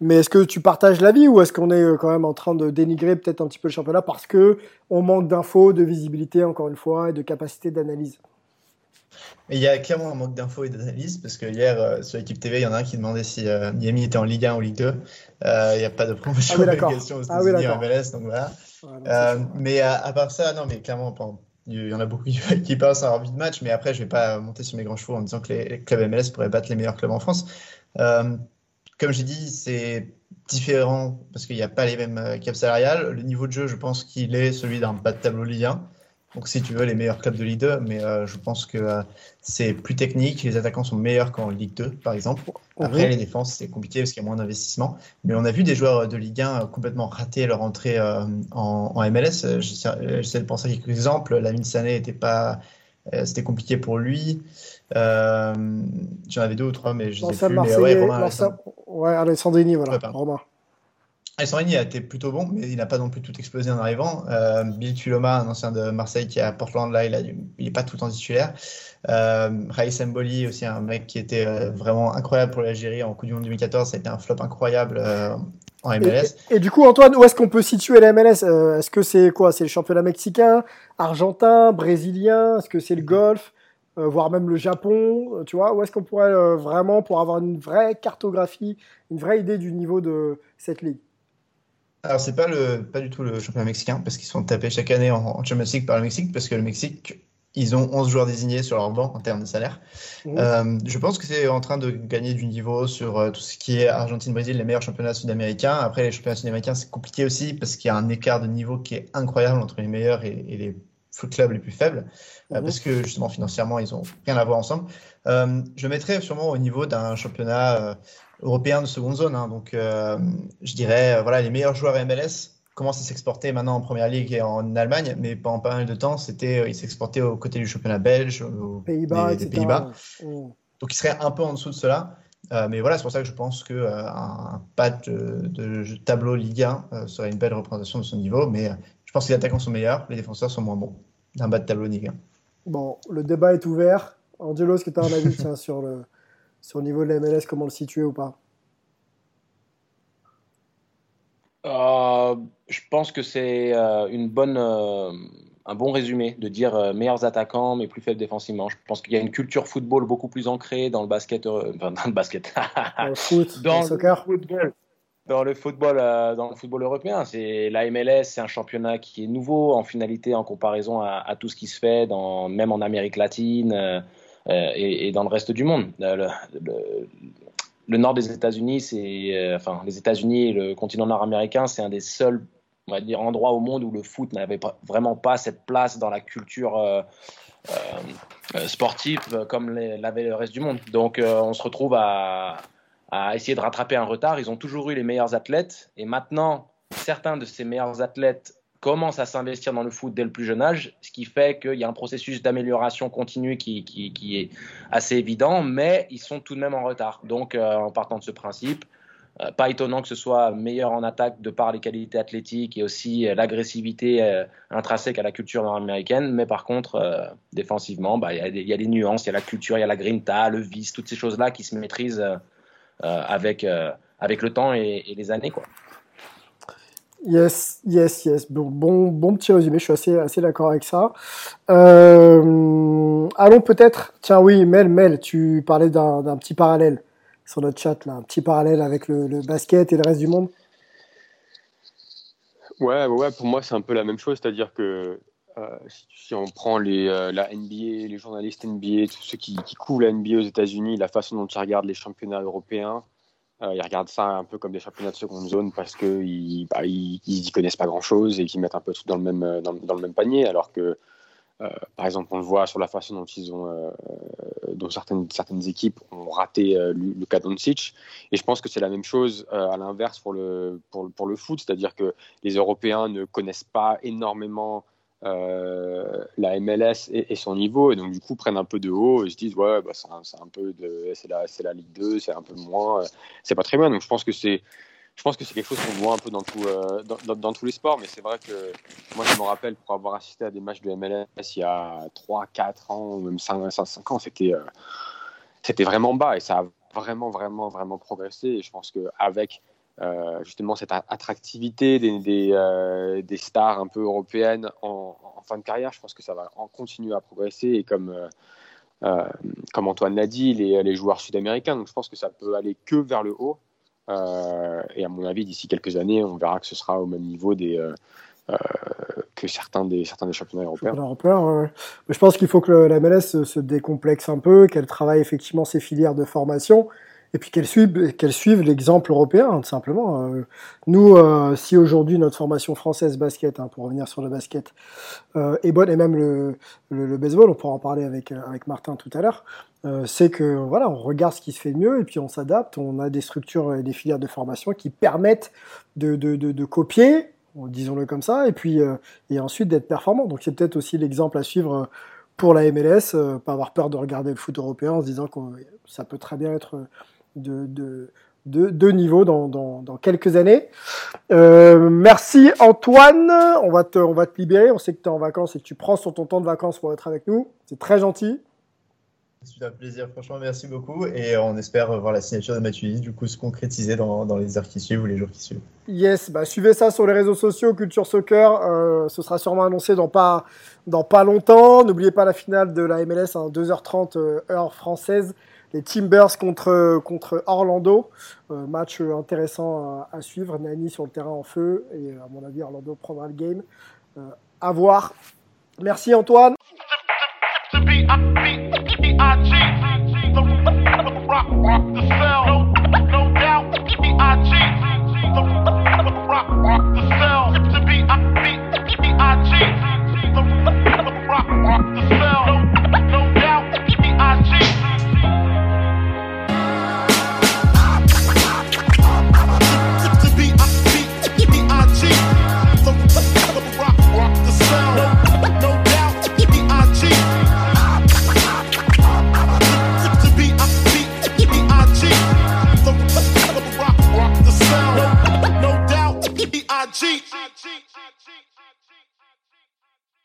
[SPEAKER 1] Mais est-ce que tu partages l'avis ou est-ce qu'on est quand même en train de dénigrer peut-être un petit peu le championnat parce que on manque d'infos, de visibilité, encore une fois, et de capacité d'analyse?
[SPEAKER 2] Il y a clairement un manque d'infos et d'analyse parce que hier euh, sur l'équipe TV, il y en a un qui demandait si euh, Miami était en Ligue 1 ou Ligue 2. Euh, il n'y a pas de promotion
[SPEAKER 1] ah oui,
[SPEAKER 2] d'obligation aux
[SPEAKER 1] ah oui,
[SPEAKER 2] en MLS, donc voilà. Ouais, mais à, à, part ça, non, mais clairement, il y en a beaucoup qui passent à envie de match, mais après, je ne vais pas monter sur mes grands chevaux en disant que les, clubs MLS pourraient battre les meilleurs clubs en France. Euh, comme j'ai dit, c'est différent parce qu'il n'y a pas les mêmes caps salariales. Le niveau de jeu, je pense qu'il est celui d'un bas de tableau Ligue 1. Donc, si tu veux, les meilleurs clubs de Ligue 2, mais euh, je pense que euh, c'est plus technique. Les attaquants sont meilleurs qu'en Ligue 2, par exemple. Après, mmh. les défenses, c'est compliqué parce qu'il y a moins d'investissement. Mais on a vu des joueurs de Ligue 1 complètement rater leur entrée euh, en, en, MLS. J'essaie de penser à quelques exemples. Lamine Sané n'était pas. C'était compliqué pour lui. J'en avais deux ou trois, mais je ne sais plus. Mais
[SPEAKER 1] ouais, Romain, ouais, Alessandrini, voilà. Ouais, Romain.
[SPEAKER 2] Alessandrini a été plutôt bon, mais il n'a pas non plus tout explosé en arrivant. Euh, Bill Tuloma, un ancien de Marseille qui est à Portland, là, il n'est pas tout le temps titulaire. Euh, Raïs Mboli, aussi un mec qui était euh, vraiment incroyable pour l'Algérie en Coupe du Monde 2014. Ça a été un flop incroyable euh, en MLS.
[SPEAKER 1] Et, et, du coup, Antoine, où est-ce qu'on peut situer la MLS euh, Est-ce que c'est quoi? C'est le championnat mexicain, argentin, brésilien? Est-ce que c'est le golf? Voire même le Japon, tu vois, où est-ce qu'on pourrait vraiment, pour avoir une vraie cartographie, une vraie idée du niveau de cette ligue?
[SPEAKER 2] Alors, c'est pas, le, pas du tout le championnat mexicain, parce qu'ils sont tapés chaque année en, en Champions League par le Mexique, parce que le Mexique, ils ont 11 joueurs désignés sur leur banc en termes de salaire. Mmh. Euh, je pense que c'est en train de gagner du niveau sur euh, tout ce qui est Argentine-Brésil, les meilleurs championnats sud-américains. Après, les championnats sud-américains, c'est compliqué aussi, parce qu'il y a un écart de niveau qui est incroyable entre les meilleurs et, et les foot clubs les plus faibles, mmh. euh, parce que justement, financièrement, ils ont rien à voir ensemble. Je mettrais sûrement au niveau d'un championnat européen de seconde zone. Hein. Donc, euh, je dirais, voilà, les meilleurs joueurs MLS commencent à s'exporter maintenant en première ligue et en Allemagne, mais pendant pas mal de temps, c'était, ils s'exportaient aux côtés du championnat belge, aux
[SPEAKER 1] Pays-Bas,
[SPEAKER 2] des, des Pays-Bas.
[SPEAKER 1] Mmh.
[SPEAKER 2] Donc il serait un peu en dessous de cela. mais voilà, c'est pour ça que je pense qu'un patch de, tableau Ligue 1 serait une belle représentation de son niveau. Mais je pense que les attaquants sont meilleurs, les défenseurs sont moins bons d'un bas de tableau Ligue 1.
[SPEAKER 1] Bon, le débat est ouvert. Angelo, est-ce que tu as un avis sur, le, sur le niveau de la MLS, comment le situer ou pas?
[SPEAKER 5] Euh, Je pense que c'est euh, une bonne, euh, un bon résumé de dire meilleurs attaquants mais plus faibles défensivement. Je pense qu'il y a une culture football beaucoup plus ancrée dans le basket, enfin, dans le basket,
[SPEAKER 1] dans le foot, dans, le soccer.
[SPEAKER 5] Football dans le football, dans le football européen. C'est la MLS, c'est un championnat qui est nouveau en finalité en comparaison à, tout ce qui se fait dans, même en Amérique latine. Euh, et, dans le reste du monde. Euh, le, nord des États-Unis, c'est euh, enfin les États-Unis et le continent nord-américain, c'est un des seuls on va dire endroits au monde où le foot n'avait vraiment pas cette place dans la culture sportive comme l'avait le reste du monde. Donc on se retrouve à, essayer de rattraper un retard. Ils ont toujours eu les meilleurs athlètes et maintenant certains de ces meilleurs athlètes commence à s'investir dans le foot dès le plus jeune âge, ce qui fait qu'il y a un processus d'amélioration continue qui, est assez évident, mais ils sont tout de même en retard. Donc, euh, en partant de ce principe, euh, pas étonnant que ce soit meilleur en attaque de par les qualités athlétiques et aussi euh, l'agressivité intrinsèque à la culture nord-américaine, mais par contre, défensivement, bah, il y, y, a des nuances, il y a la culture, il y a la grinta, le vice, toutes ces choses-là qui se maîtrisent avec, avec le temps et, et les années. Quoi.
[SPEAKER 1] Yes, yes, yes. Bon, bon, petit résumé, je suis assez, assez d'accord avec ça. Euh, allons peut-être, tiens oui, Mel, Mel, tu parlais d'un petit parallèle sur notre chat, là, un petit parallèle avec le, basket et le reste du monde.
[SPEAKER 3] Ouais, ouais, pour moi c'est un peu la même chose, c'est-à-dire que euh, si, on prend les, euh, la NBA, les journalistes NBA, tous ceux qui, qui couvrent la NBA aux États-Unis, la façon dont ils regardent les championnats européens, euh, ils regardent ça un peu comme des championnats de seconde zone parce qu'ils bah, ils, y connaissent pas grand-chose et qu'ils mettent un peu tout dans le même, euh, dans, le même panier. Alors que, euh, par exemple, on le voit sur la façon dont, ils ont, dont certaines, certaines équipes ont raté cas d'Oncic. Et je pense que c'est la même chose à l'inverse pour le, pour, pour le foot. C'est-à-dire que les Européens ne connaissent pas énormément euh, la MLS et, son niveau et donc du coup prennent un peu de haut et se disent ouais bah, c'est un, peu de c'est la c'est la Ligue 2 c'est un peu moins euh, c'est pas très bien donc je pense que c'est je pense que c'est quelque chose qu'on voit un peu dans, tout, euh, dans, dans, tous les sports, mais c'est vrai que moi je me rappelle pour avoir assisté à des matchs de MLS il y a 3, 4 ans, ou même 5, 5, ans, c'était c'était vraiment bas et ça a vraiment, vraiment, vraiment progressé. Et je pense qu'avec euh, justement cette attractivité des, euh, des, stars un peu européennes en, fin de carrière. Je pense que ça va en continuer à progresser et comme, euh, comme Antoine l'a dit, les, les joueurs sud-américains. Donc je pense que ça peut aller que vers le haut. et à mon avis, d'ici quelques années, on verra que ce sera au même niveau des, que certains des, certains des championnats européens.
[SPEAKER 1] Je pense qu'il faut que la MLS se décomplexe un peu, qu'elle travaille effectivement ses filières de formation et puis qu'elles suivent, qu'elles suivent l'exemple européen, tout simplement. Euh, nous, euh, si aujourd'hui notre formation française basket, hein, pour revenir sur le basket, euh, est bonne, et même le, baseball, on pourra en parler avec, avec Martin tout à l'heure, c'est que voilà, on regarde ce qui se fait de mieux et puis on s'adapte. On a des structures et des filières de formation qui permettent de, de, de, de copier, disons-le comme ça, et puis et ensuite d'être performant. Donc c'est peut-être aussi l'exemple à suivre pour la MLS, pas avoir peur de regarder le foot européen en se disant que ça peut très bien être de, de, de, niveau dans, dans, dans, quelques années. Euh, merci Antoine, on va, te, on va te libérer, on sait que tu es en vacances et que tu prends sur ton temps de vacances pour être avec nous, c'est très gentil.
[SPEAKER 2] C'est un plaisir, franchement, merci beaucoup. Et on espère voir la signature de Mathieu du coup, se concrétiser dans, dans, les heures qui suivent ou les jours qui suivent.
[SPEAKER 1] Yes, bah, suivez ça sur les réseaux sociaux, Culture Soccer. Euh, ce sera sûrement annoncé dans pas, dans pas longtemps. N'oubliez pas la finale de la MLS à 2h30 euh, heure française les Timbers contre, Orlando. Euh, match intéressant à, suivre. Nani sur le terrain en feu. Et à mon avis, Orlando prendra le game. Euh, à voir. Merci Antoine. cheat. I cheat.